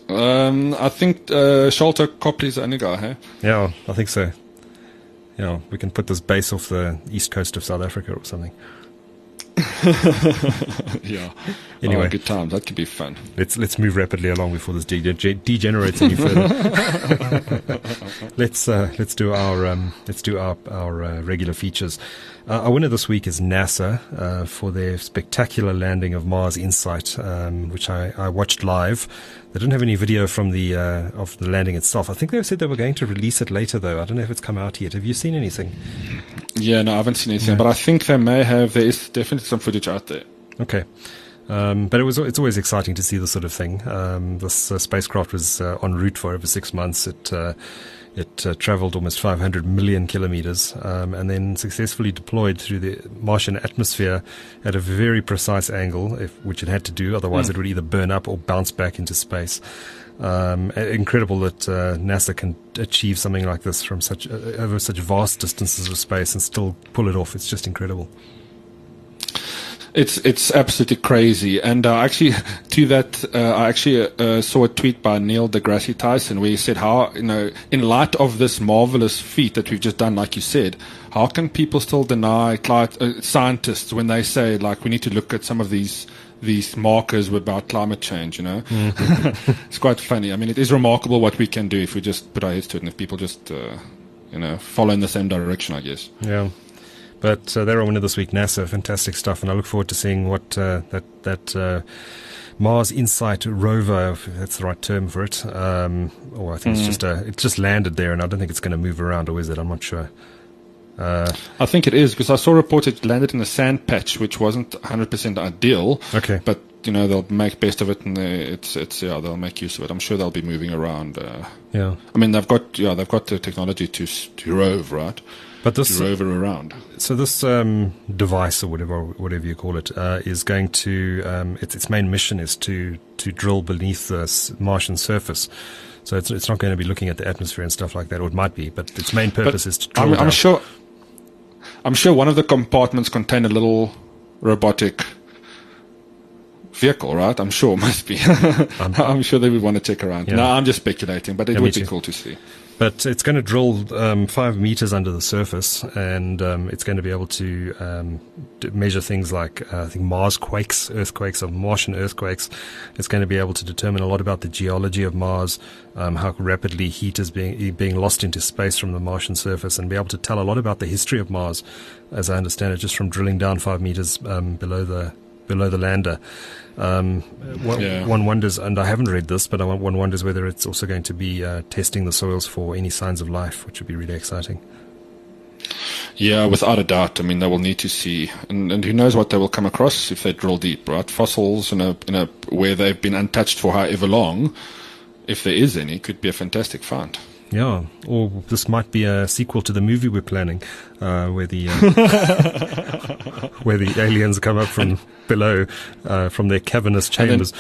Um, I think uh, Sharlto Copley's the only guy, hey? Yeah, I think so. Yeah, we can put this base off the east coast of South Africa or something. [laughs] yeah. [laughs] Anyway. Oh, good times. That could be fun. Let's let's move rapidly along before this de- de- degenerates any further. [laughs] let's uh, let's do our um, let's do our our uh, regular features. Uh, our winner this week is NASA uh, for their spectacular landing of Mars Insight, um, which I, I watched live. They didn't have any video from the uh, of the landing itself. I think they said they were going to release it later, though. I don't know if it's come out yet. Have you seen anything? Yeah, no, I haven't seen anything, but I think they may have. There is definitely some footage out there. Okay. Um, but it was it's always exciting to see this sort of thing. Um, this uh, spacecraft was uh, en route for over six months. It uh, it uh, traveled almost 500 million kilometers um, and then successfully deployed through the Martian atmosphere at a very precise angle, if, which it had to do. Otherwise, it would either burn up or bounce back into space. Um, incredible that uh, NASA can achieve something like this from such uh, over such vast distances of space and still pull it off. It's just incredible. It's it's absolutely crazy. And uh, actually, [laughs] to that, uh, I actually uh, saw a tweet by Neil deGrasse Tyson where he said, "How you know, in light of this marvelous feat that we've just done, like you said, how can people still deny cli- uh, scientists when they say like we need to look at some of these?" These markers about climate change, you know, [laughs] it's quite funny. I mean, it is remarkable what we can do if we just put our heads to it, and if people just, uh, you know, follow in the same direction. I guess. Yeah. But uh, they're our winner this week, NASA. Fantastic stuff, and I look forward to seeing what uh, that that uh, Mars Insight rover, if that's the right term for it. Um, or I think it's just a, it's just landed there, and I don't think it's going to move around, or is it? I'm not sure. Uh, I think it is because I saw reports it landed in a sand patch, which wasn't 100% ideal. Okay. But you know they'll make best of it, and they, it's it's yeah they'll make use of it. I'm sure they'll be moving around. Uh, yeah, I mean they've got yeah they've got the technology to to rove right but this rover around. so this um, device or whatever whatever you call it uh, is going to um, its its main mission is to to drill beneath the Martian surface. So it's it's not going to be looking at the atmosphere and stuff like that, or it might be, but its main purpose is to drill I'm. I'm sure. I'm sure one of the compartments contain a little robotic vehicle, right? I'm sure it must be. [laughs] I'm sure they would want to check around. Yeah. No, I'm just speculating, but it Yeah, would be too. cool to see. But it's going to drill um, five meters under the surface, and um, it's going to be able to um, measure things like uh, I think Mars quakes, earthquakes, or Martian earthquakes. It's going to be able to determine a lot about the geology of Mars, um, how rapidly heat is being being lost into space from the Martian surface, and be able to tell a lot about the history of Mars, as I understand it, just from drilling down five meters um, below the below the lander. Um, one, Yeah. one wonders, and I haven't read this, but one wonders whether it's also going to be uh, testing the soils for any signs of life, which would be really exciting. Yeah, without a doubt. I mean, they will need to see, and, and who knows what they will come across if they drill deep, right? Fossils in a in a where they've been untouched for however long, if there is any, could be a fantastic find. Yeah, or this might be a sequel to the movie we're planning, uh, where the uh, [laughs] where the aliens come up from below, uh, from their cavernous then- chambers.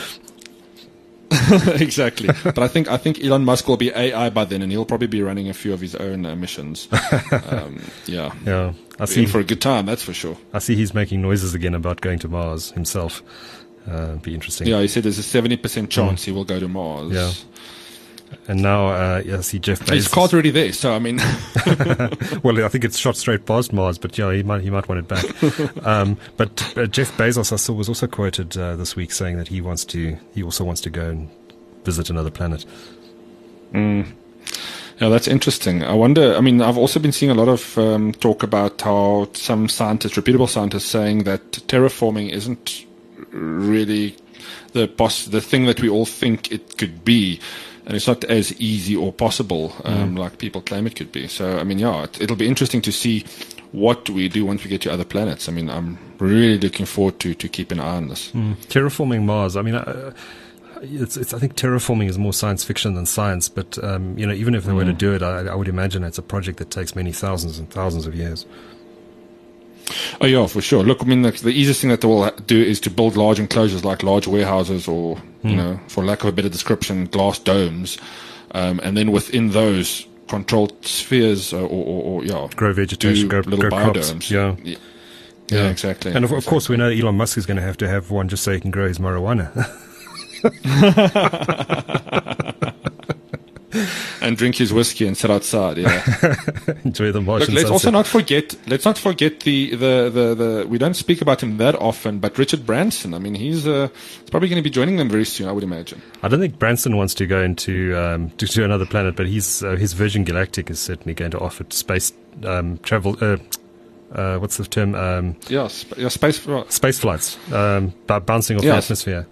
[laughs] exactly. but I think I think Elon Musk will be AI by then, and he'll probably be running a few of his own uh, missions. [laughs] um, yeah, yeah, I see. for a good time, that's for sure. I see he's making noises again about going to Mars himself. Uh, be interesting. Yeah, he said there's a seventy percent chance he will go to Mars. Yeah. And now, uh, I see Jeff His Bezos. car's already there, so I mean, [laughs] well, I think it's shot straight past Mars, but yeah, he might he might want it back. [laughs] um, but uh, Jeff Bezos, I saw, was also quoted uh, this week saying that he wants to he also wants to go and visit another planet. Yeah, that's interesting. I wonder. I mean, I've also been seeing a lot of um, talk about how some scientists, reputable scientists, saying that terraforming isn't really the boss, the thing that we all think it could be, and it's not as easy or possible um, like people claim it could be. So, I mean, yeah, it, it'll be interesting to see what do we do once we get to other planets? I mean, I'm really looking forward to to keep an eye on this. Mm. Terraforming Mars. I mean. Uh, it's, it's, I think terraforming is more science fiction than science, but um, you know, even if they mm. were to do it, I, I would imagine it's a project that takes many thousands and thousands of years. Oh yeah, for sure. Look, I mean, the, the, easiest thing that they will do is to build large enclosures like large warehouses, or mm. you hmm. know, for lack of a better description, glass domes, um, and then within those controlled spheres, uh, or, or, or, yeah, grow vegetation, grow, little grow biodomes. Yeah. yeah. Yeah, exactly. And of, of course, we know Elon Musk is going to have to have one just so he can grow his marijuana. [laughs] [laughs] [laughs] and drink his whiskey and sit outside. Yeah, [laughs] enjoy the Martian Look, let's sunset. also not forget. Let's not forget the, the, the, the We don't speak about him that often, but Richard Branson. I mean, he's, uh, he's probably going to be joining them very soon. I would imagine. I don't think Branson wants to go into um, to, to another planet, but he's uh, his Virgin Galactic is certainly going to offer space um, travel. Uh, uh, what's the term? Um, yeah, sp- yeah, space space flights, um, bouncing off yes. the atmosphere.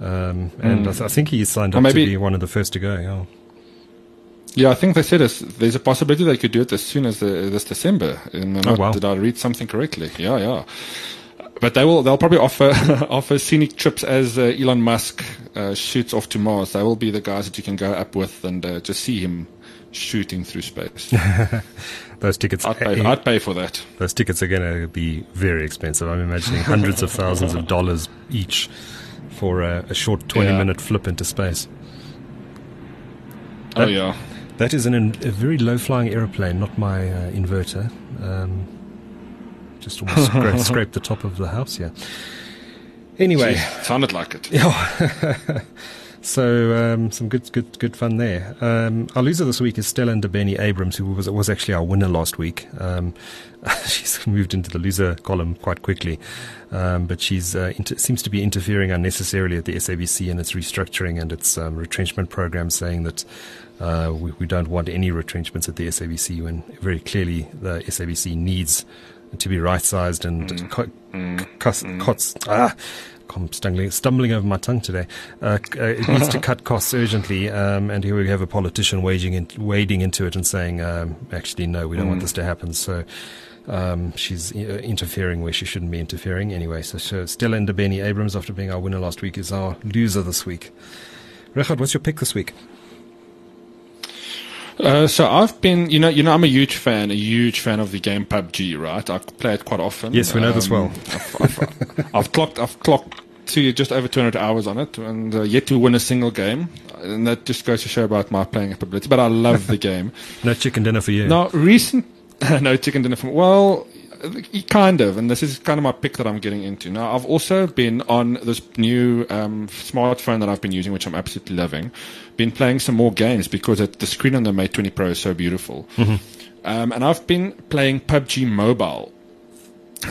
Um, and mm. I, th- I, think he signed up maybe, to be one of the first to go. Yeah. Yeah, I think they said there's a possibility they could do it as soon as the, this December. And oh, wow. Did I read something correctly? Yeah, yeah. But they will. They'll probably offer [laughs] offer scenic trips as uh, Elon Musk uh, shoots off to Mars. They will be the guys that you can go up with and uh, just see him shooting through space. [laughs] those tickets. I'd pay, [laughs] I'd pay, for that. Those tickets are going to be very expensive. I'm imagining hundreds of thousands of dollars each for a, a short 20 yeah. minute flip into space. That, oh yeah. That is an, a very low flying aeroplane, not my uh, inverter. Um, just almost [laughs] scra- scraped the top of the house here. Anyway, Jeez, sounded like it. [laughs] Yeah. so um, some good, good, good fun there. Um, our loser this week is Stella Ndabeni Abrahams, who was was actually our winner last week. Um, [laughs] she's moved into the loser column quite quickly, um, but she's uh, inter- seems to be interfering unnecessarily at the SABC and its restructuring and its um, retrenchment program, saying that uh, we, we, don't want any retrenchments at the SABC when very clearly the SABC needs to be right sized and mm. Co- mm. cost, mm. costs. Ah, I'm stumbling, stumbling over my tongue today. Uh, uh, it needs to [laughs] cut costs urgently, um, and here we have a politician wading, in, wading into it and saying, um, actually, no, we don't want mm. this to happen. So um, she's uh, interfering where she shouldn't be interfering. Anyway, so, so Stella Ndabeni Abrahams, after being our winner last week, is our loser this week. Richard, what's your pick this week? Uh, so I've been, you know, you know, I'm a huge fan, a huge fan of the game PUBG, right? I play it quite often. Yes, we know um, this well. I've, I've, [laughs] I've, clocked, I've clocked to just over 200 hours on it, and uh, yet to win a single game, and that just goes to show about my playing ability. But I love the [laughs] game. no chicken dinner for you. Now, recent, [laughs] no chicken dinner for me. Well, kind of, and this is kind of my pick that I'm getting into. Now, I've also been on this new um, smartphone that I've been using, which I'm absolutely loving. Been playing some more games because it, the screen on the Mate 20 Pro is so beautiful. Mm-hmm. Um, and I've been playing PUBG Mobile.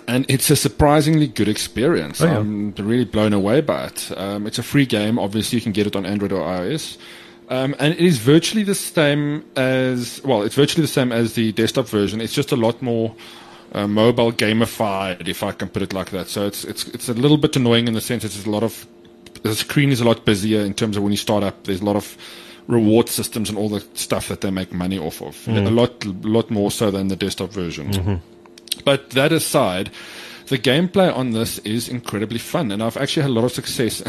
And it's a surprisingly good experience. Oh, yeah. I'm really blown away by it. Um, it's a free game. Obviously, you can get it on Android or iOS. Um, and it is virtually the same as well. It's virtually the same as the desktop version. It's just a lot more uh, mobile gamified, if I can put it like that. So it's it's it's a little bit annoying in the sense that there's a lot of the screen is a lot busier in terms of when you start up. There's a lot of reward systems and all the stuff that they make money off of. Mm. A lot lot more so than the desktop version. Mm-hmm. But that aside, the gameplay on this is incredibly fun, and I've actually had a lot of success.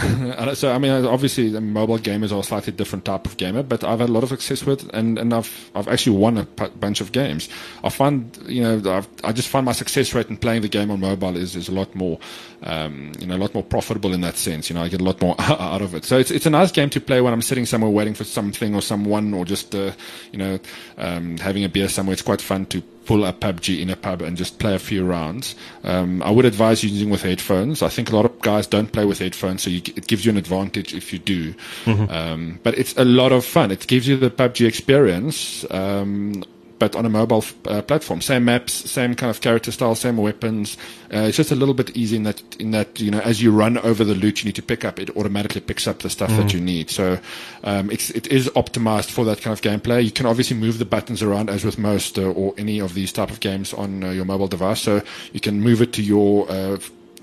[laughs] so, I mean, obviously, the mobile gamers are a slightly different type of gamer, but I've had a lot of success with, and, and I've I've actually won a p- bunch of games. I find, you know, I've, i just find my success rate in playing the game on mobile is, is a lot more, um, you know, a lot more profitable in that sense. You know, I get a lot more [laughs] out of it. So it's it's a nice game to play when I'm sitting somewhere waiting for something or someone, or just uh, you know, um, having a beer somewhere. It's quite fun to pull up PUBG in a pub and just play a few rounds. Um, I would advise using with headphones. I think a lot of guys don't play with headphones, so you, it gives you an advantage if you do. Mm-hmm. Um, but it's a lot of fun. It gives you the PUBG experience. Um, but on a mobile uh, platform. Same maps, same kind of character style, same weapons. Uh, it's just a little bit easy in that in that you know as you run over the loot you need to pick up, it automatically picks up the stuff mm. that you need. So um, it's it is optimized for that kind of gameplay. You can obviously move the buttons around as with most uh, or any of these type of games on uh, your mobile device. So you can move it to your uh,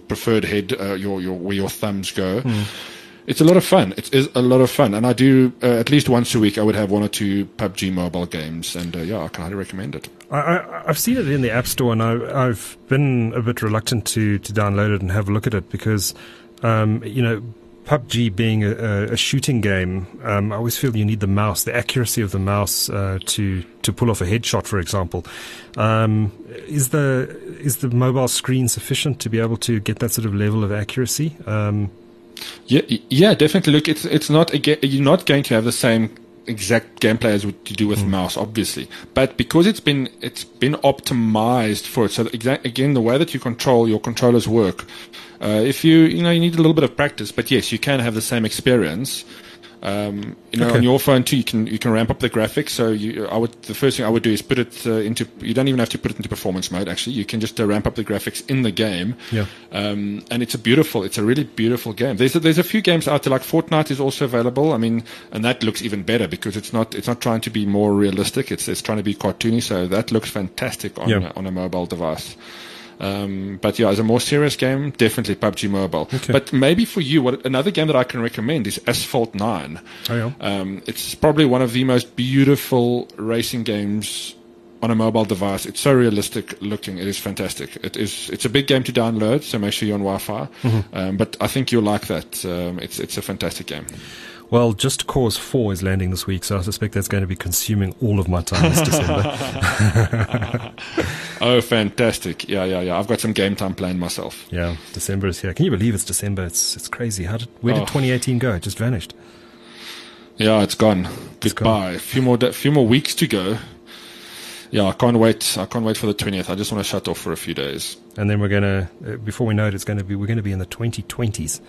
preferred head, uh, your your where your thumbs go. Mm it's a lot of fun. It is a lot of fun, and I do uh, at least once a week. I would have one or two PUBG mobile games, and uh, yeah, I can highly recommend it. I, have seen it in the App Store, and I, have been a bit reluctant to to download it and have a look at it because, um, you know, PUBG being a, a shooting game, um, I always feel you need the mouse, the accuracy of the mouse uh, to to pull off a headshot, for example. Um, is the is the mobile screen sufficient to be able to get that sort of level of accuracy? Um, yeah, yeah, definitely. Look, it's it's not again, you're not going to have the same exact gameplay as what you do with mm. mouse, obviously. But because it's been it's been optimized for it, so exa- again, the way that you control your controllers work. Uh, if you you know you need a little bit of practice, but yes, you can have the same experience. Um, you know, okay. on your phone too, you can you can ramp up the graphics. So you, I would the first thing I would do is put it uh, into. You don't even have to put it into performance mode. Actually, you can just uh, ramp up the graphics in the game. Yeah. Um, and it's a beautiful, it's a really beautiful game. There's a, there's a few games out there like Fortnite is also available. I mean, and that looks even better because it's not it's not trying to be more realistic. It's it's trying to be cartoony. So that looks fantastic on yeah. on a mobile device. Um, but yeah, as a more serious game, definitely PUBG Mobile. Okay. But maybe for you, what another game that I can recommend is Asphalt 9. Oh, yeah. Um, it's probably one of the most beautiful racing games on a mobile device. It's so realistic looking. It is fantastic. It is. It's a big game to download, so make sure you're on Wi-Fi. Mm-hmm. Um, but I think you'll like that. Um, it's it's a fantastic game. Well, Just Cause 4 is landing this week, so I suspect that's going to be consuming all of my time this December. [laughs] oh, fantastic. Yeah, yeah, yeah. I've got some game time planned myself. Yeah, December is here. Can you believe it's December? It's it's crazy. How did where did oh. 2018 go? It just vanished. Yeah, it's gone. It's Goodbye. A few more a few more weeks to go. Yeah, I can't wait. I can't wait for the 20th. I just want to shut off for a few days. And then we're going to uh, before we know it it's going to be we're going to be in the 2020s.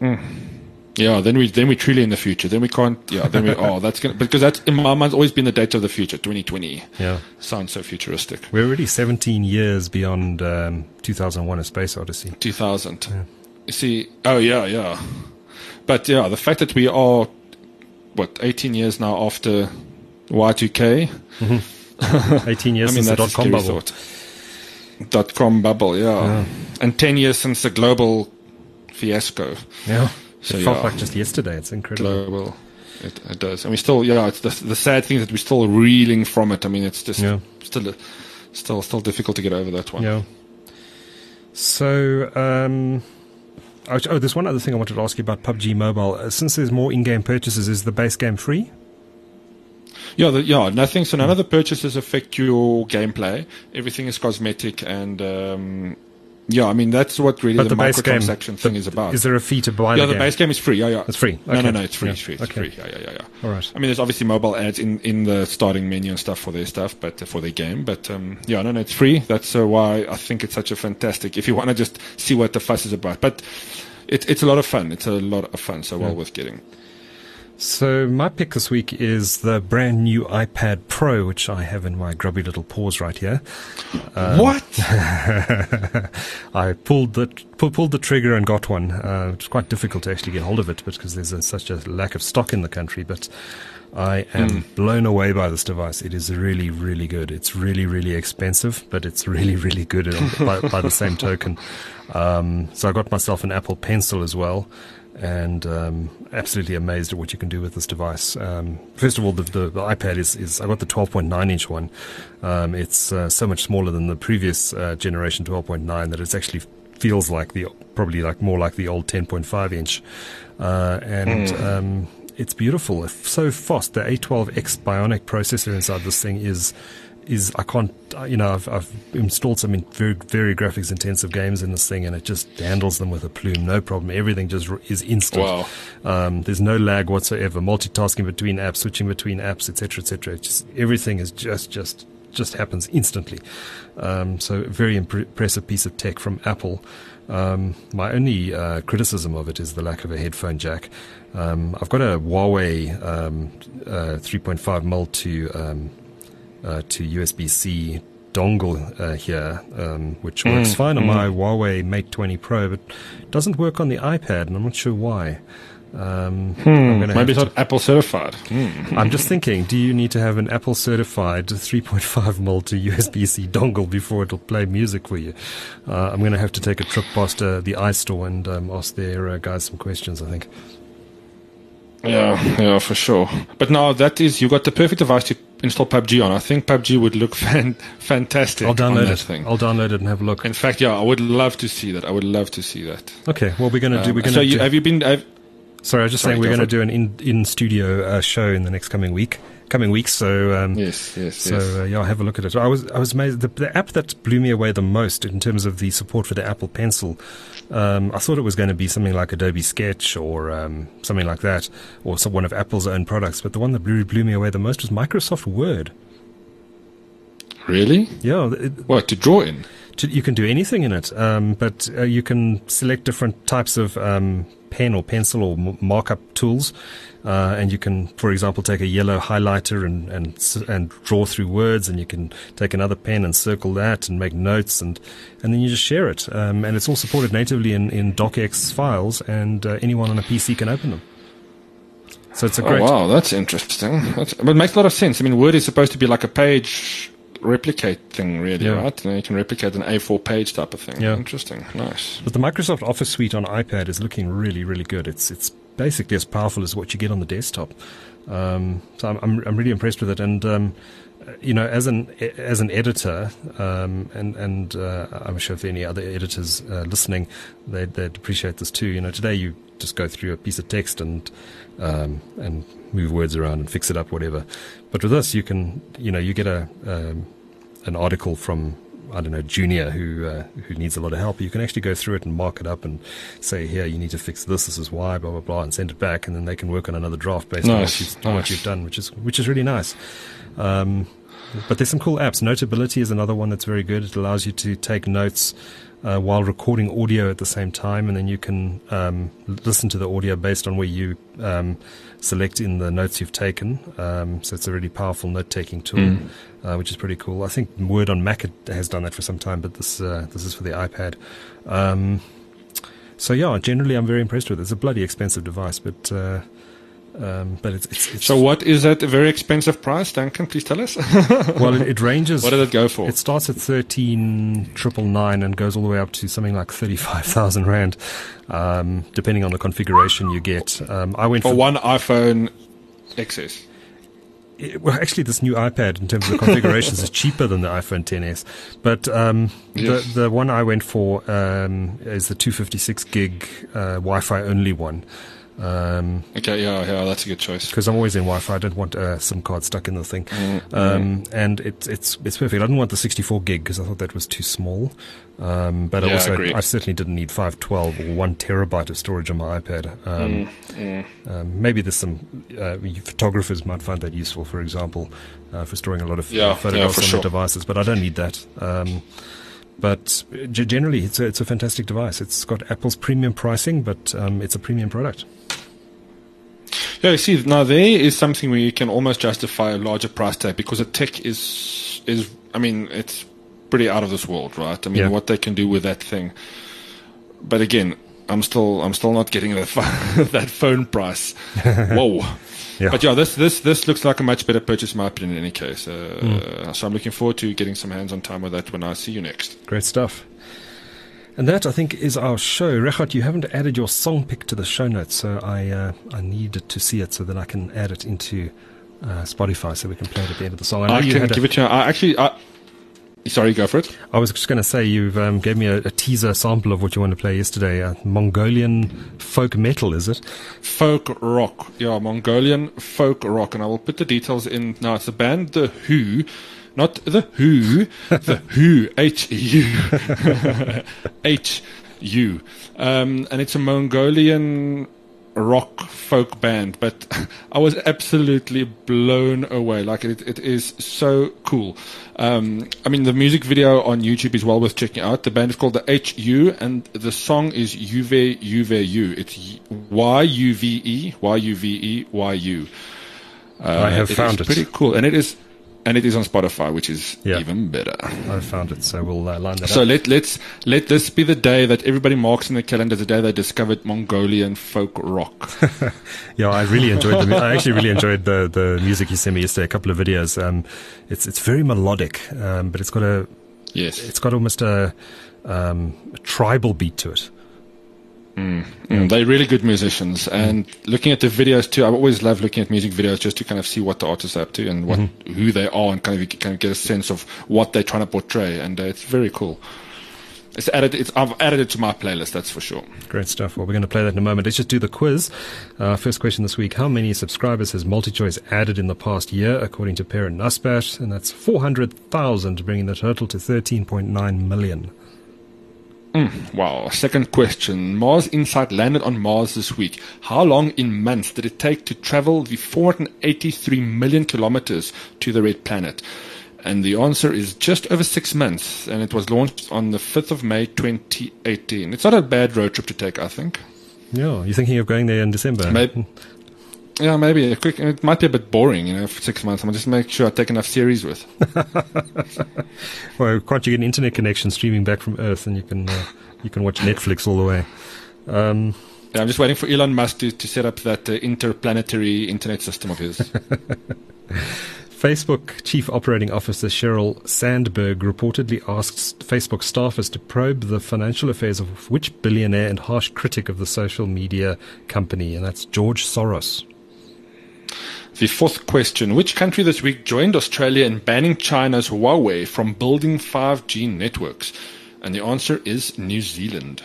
Mm. Yeah, then we then we truly in the future. Then we can't. Yeah, then we. oh, that's gonna because that's in my mind's always been the date of the future, 2020. Yeah, sounds so futuristic. We're already 17 years beyond um, 2001: A Space Odyssey. 2000. Yeah. You see, oh yeah, yeah. But yeah, the fact that we are what 18 years now after Y2K. Mm-hmm. [laughs] 18 years I mean, since the dot com bubble. Thought. Dot com bubble, yeah. yeah. And 10 years since the global fiasco. Yeah. So, it felt yeah, like just yesterday. It's incredible. Global. It, it, does, I mean, still, yeah. It's the, the sad thing is that we're still reeling from it. I mean, it's just yeah. still, still, still difficult to get over that one. Yeah. So, um, oh, there's one other thing I wanted to ask you about PUBG Mobile. Uh, since there's more in-game purchases, is the base game free? Yeah, the, yeah, nothing. So none of the purchases affect your gameplay. Everything is cosmetic and. Um, yeah, I mean that's what really but the, the microtransaction game, thing is about. Is there a fee to buy? Yeah, the, the base game is free. Yeah, yeah, it's free. Okay. No, no, no, it's free. Yeah. It's free. It's okay. free. Yeah, yeah, yeah, yeah. All right. I mean, there's obviously mobile ads in, in the starting menu and stuff for their stuff, but uh, for their game. But um, yeah, no, no, it's free. That's uh, why I think it's such a fantastic. If you want to just see what the fuss is about, but it, it's a lot of fun. It's a lot of fun. So yeah. well worth getting. So my pick this week is the brand new iPad Pro, which I have in my grubby little paws right here. Um, what? [laughs] I pulled the pulled the trigger and got one. Uh, it's quite difficult to actually get hold of it because there's a, such a lack of stock in the country. But I am mm. blown away by this device. It is really, really good. It's really, really expensive, but it's really, really good by, by, the same token. [laughs] Um, so I got myself an Apple Pencil as well and um, absolutely amazed at what you can do with this device. Um, first of all, the, the, the, iPad is, is I got the 12.9 inch one. Um, it's uh, so much smaller than the previous uh, generation 12.9 that it actually feels like the probably like more like the old 10.5 inch, uh, and. Mm. it's beautiful. It's so fast. The A12X Bionic processor inside this thing is is I can't you know I've, I've installed some very very graphics intensive games in this thing and it just handles them with a plume no problem. Everything just is instant. Wow. um, there's no lag whatsoever. Multitasking between apps switching between apps etc etc just everything is just just just happens instantly. Um, so very impressive piece of tech from Apple. Um, my only uh, criticism of it is the lack of a headphone jack. Um, I've got a Huawei um, uh, 3.5 mil to um, uh, to USB C dongle uh, here, um, which works mm, fine on mm. my Huawei Mate 20 Pro, but doesn't work on the iPad, and I'm not sure why. Um, hmm, maybe it's not Apple certified. Hmm. I'm just thinking, do you need to have an Apple certified 3.5 mil to USB C dongle before it'll play music for you? Uh, I'm going to have to take a trip past uh, the iStore and um, ask their uh, guys some questions, I think. Yeah, yeah, for sure. But now that is, you got the perfect device to install PUBG on. I think PUBG would look [laughs] fan, fantastic. I'll download it. Thing. I'll download it and have a look. In fact, yeah, I would love to see that. I would love to see that. Okay, well, we're going to do. We're going to. So, do, have you been? Have, sorry, I was just sorry, saying we're going to do an in in studio uh, show in the next coming week coming weeks. So um, yes, yes. So yes. Uh, yeah, have a look at it. I was I was amazed. The, the, app that blew me away the most in terms of the support for the Apple Pencil. Um, I thought it was going to be something like Adobe Sketch or um, something like that, or some, one of Apple's own products. But the one that blew, blew me away the most was Microsoft Word. Really? Yeah. It, what to draw in? To, you can do anything in it, um, but uh, you can select different types of um, pen or pencil or m- markup tools. Uh, and you can, for example, take a yellow highlighter and, and and draw through words, and you can take another pen and circle that and make notes, and and then you just share it. Um, and it's all supported natively in, in DocX files, and uh, anyone on a PC can open them. So it's a great. Oh, wow, that's interesting. That's, but it makes a lot of sense. I mean, Word is supposed to be like a page replicate thing, really, yeah. right? And you can replicate an A4 page type of thing. Yeah. Interesting. Nice. But the Microsoft Office suite on iPad is looking really, really good. It's it's basically as powerful as what you get on the desktop. Um, so I'm, I'm, I'm really impressed with it. And um, you know, as an as an editor, um, and and uh, I'm sure if any other editors uh, listening, they'd, they'd appreciate this too. You know, today you just go through a piece of text and um, and move words around and fix it up, whatever. But with this, you can, you know, you get a um, an article from I don't know junior who uh, who needs a lot of help. You can actually go through it and mark it up and say, here, you need to fix this. This is why, blah blah blah, and send it back, and then they can work on another draft based nice, on what you've, nice. what you've, done, which is which is really nice. Um, but there's some cool apps. Notability is another one that's very good. It allows you to take notes uh, while recording audio at the same time, and then you can um, listen to the audio based on where you um, select in the notes you've taken. Um, so it's a really powerful note-taking tool, mm. uh, which is pretty cool. I think Word on Mac has done that for some time, but this uh, this is for the iPad. Um, so yeah, generally I'm very impressed with it. It's a bloody expensive device, but uh, um, but it's, it's, it's, so. What is that? A very expensive price, Duncan? Please tell us. [laughs] well, it, it, ranges. [laughs] What did it go for? It starts at thirteen triple nine and goes all the way up to something like thirty five thousand rand, um, depending on the configuration you get. Um, I went for, for one iPhone XS. It, well, actually, this new iPad, in terms of the configurations, is cheaper than the iPhone 10s. But um, yes. the the one I went for um, is the 256 gig uh, Wi-Fi only one. Um, okay, yeah, yeah, that's a good choice. Because I'm always in Wi-Fi. I don't want a SIM card stuck in the thing. Mm, um, And it's it's it's perfect. I didn't want the 64 gig because I thought that was too small. Um, but yeah, I also I, I, certainly didn't need 512 or one terabyte of storage on my iPad. Um, mm, mm. maybe there's some uh, photographers might find that useful, for example, uh, for storing a lot of yeah, photographs on sure. their devices. But I don't need that. But generally, it's a, it's a fantastic device. It's got Apple's premium pricing, but um, it's a premium product. Yeah, you see, now there is something where you can almost justify a larger price tag because the tech is is. I mean, it's pretty out of this world, right? I mean, yeah. what they can do with that thing. But again, I'm still I'm still not getting that [laughs] that phone price. [laughs] Whoa. Yeah. But yeah, this this this looks like a much better purchase, in my opinion. In any case, uh, mm. so I'm looking forward to getting some hands-on time with that when I see you next. Great stuff. And that, I think, is our show. Regardt, you haven't added your song pick to the show notes, so I uh, I needed to see it so that I can add it into uh, Spotify so we can play it at the end of the song. I, I can give a, it to you. I actually, I, sorry, go for it. I was just going to say you've um, gave me a, a, teaser sample of what you want to play yesterday. Uh, Mongolian folk metal, is it? Folk rock, yeah, Mongolian folk rock, and I will put the details in. Now it's a band, The Who not the Who, [laughs] the Who, H U, [laughs] H U, um, and it's a Mongolian rock folk band, but [laughs] I was absolutely blown away. Like it, it is so cool. Um, I mean, the music video on YouTube is well worth checking out. The band is called the HU, and the song is Yuve Yuve Yu. It's Y U V E Y U V E Y U. I have found it. Pretty cool, and it is and it is on Spotify, which is Yeah. even better. I found it, so we'll uh, line that So up. So let let's let this be the day that everybody marks in the calendar the day they discovered Mongolian folk rock. [laughs] Yeah, I really enjoyed the. I actually really enjoyed the the music you sent me yesterday. A couple of videos. Um, it's it's very melodic, um, but it's got a yes. it's got almost a, um, a tribal beat to it. Mm, they're really good musicians. And looking at the videos too, I always love looking at music videos just to kind of see what the artists are up to and what who they are and kind of kind of get a sense of what they're trying to portray. And uh, it's very cool. It's added. It's I've added it to my playlist. That's for sure. Great stuff. Well, we're going to play that in a moment. Let's just do the quiz. Uh, first question this week: How many subscribers has MultiChoice added in the past year, according to Parent Naspers? And that's four hundred thousand, bringing the total to thirteen point nine million. Mm, wow. Second question. Mars Insight landed on Mars this week. How long in months did it take to travel the 483 million kilometers to the red planet? And the answer is just over six months. And it was launched on the 5th of May 2018. It's not a bad road trip to take, I think. Yeah, you're thinking of going there in December? Maybe. Yeah, maybe a quick. It might be a bit boring, you know, for six months. I'm just make sure I take enough series with. [laughs] Well, can't you get an internet connection streaming back from Earth, and you can uh, you can watch Netflix all the way? Um, Yeah, I'm just waiting for Elon Musk to, to set up that uh, interplanetary internet system of his. [laughs] Facebook Chief Operating Officer Sheryl Sandberg reportedly asked Facebook staffers to probe the financial affairs of which billionaire and harsh critic of the social media company, and that's George Soros. The fourth question Which country this week joined Australia in banning China's Huawei from building 5G networks? And the answer is New Zealand.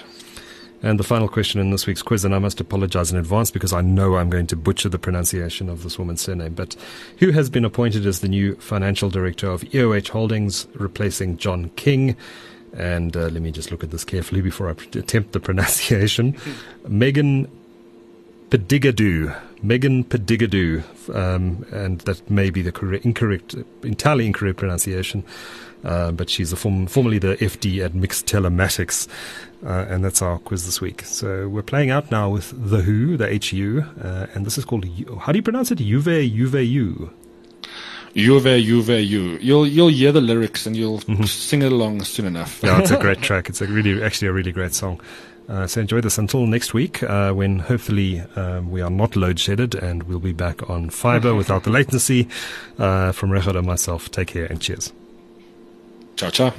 And the final question in this week's quiz, and I must apologize in advance because I know I'm going to butcher the pronunciation of this woman's surname, but who has been appointed as the new financial director of EOH Holdings, replacing John King? And uh, let me just look at this carefully before I attempt the [laughs] pronunciation. Megan Pydigadu. Megan Pydigadu. Um, and that may be the correct, incorrect, entirely incorrect pronunciation. Uh, but she's the form, formerly the FD at MiX Telematics. Uh, and that's our quiz this week. So we're playing out now with The Who, the HU. Uh, and this is called, how do you pronounce it? Juve, Juve, U. Juve, Juve, you. You'll, you'll hear the lyrics and you'll sing it along soon enough. Yeah, it's a [laughs] great track. It's a really, actually a really great song. Uh, so enjoy this until next week, uh, when hopefully um, we are not load shedded and we'll be back on fiber without the latency. Uh, from Richard and myself, take care and cheers. Ciao, ciao.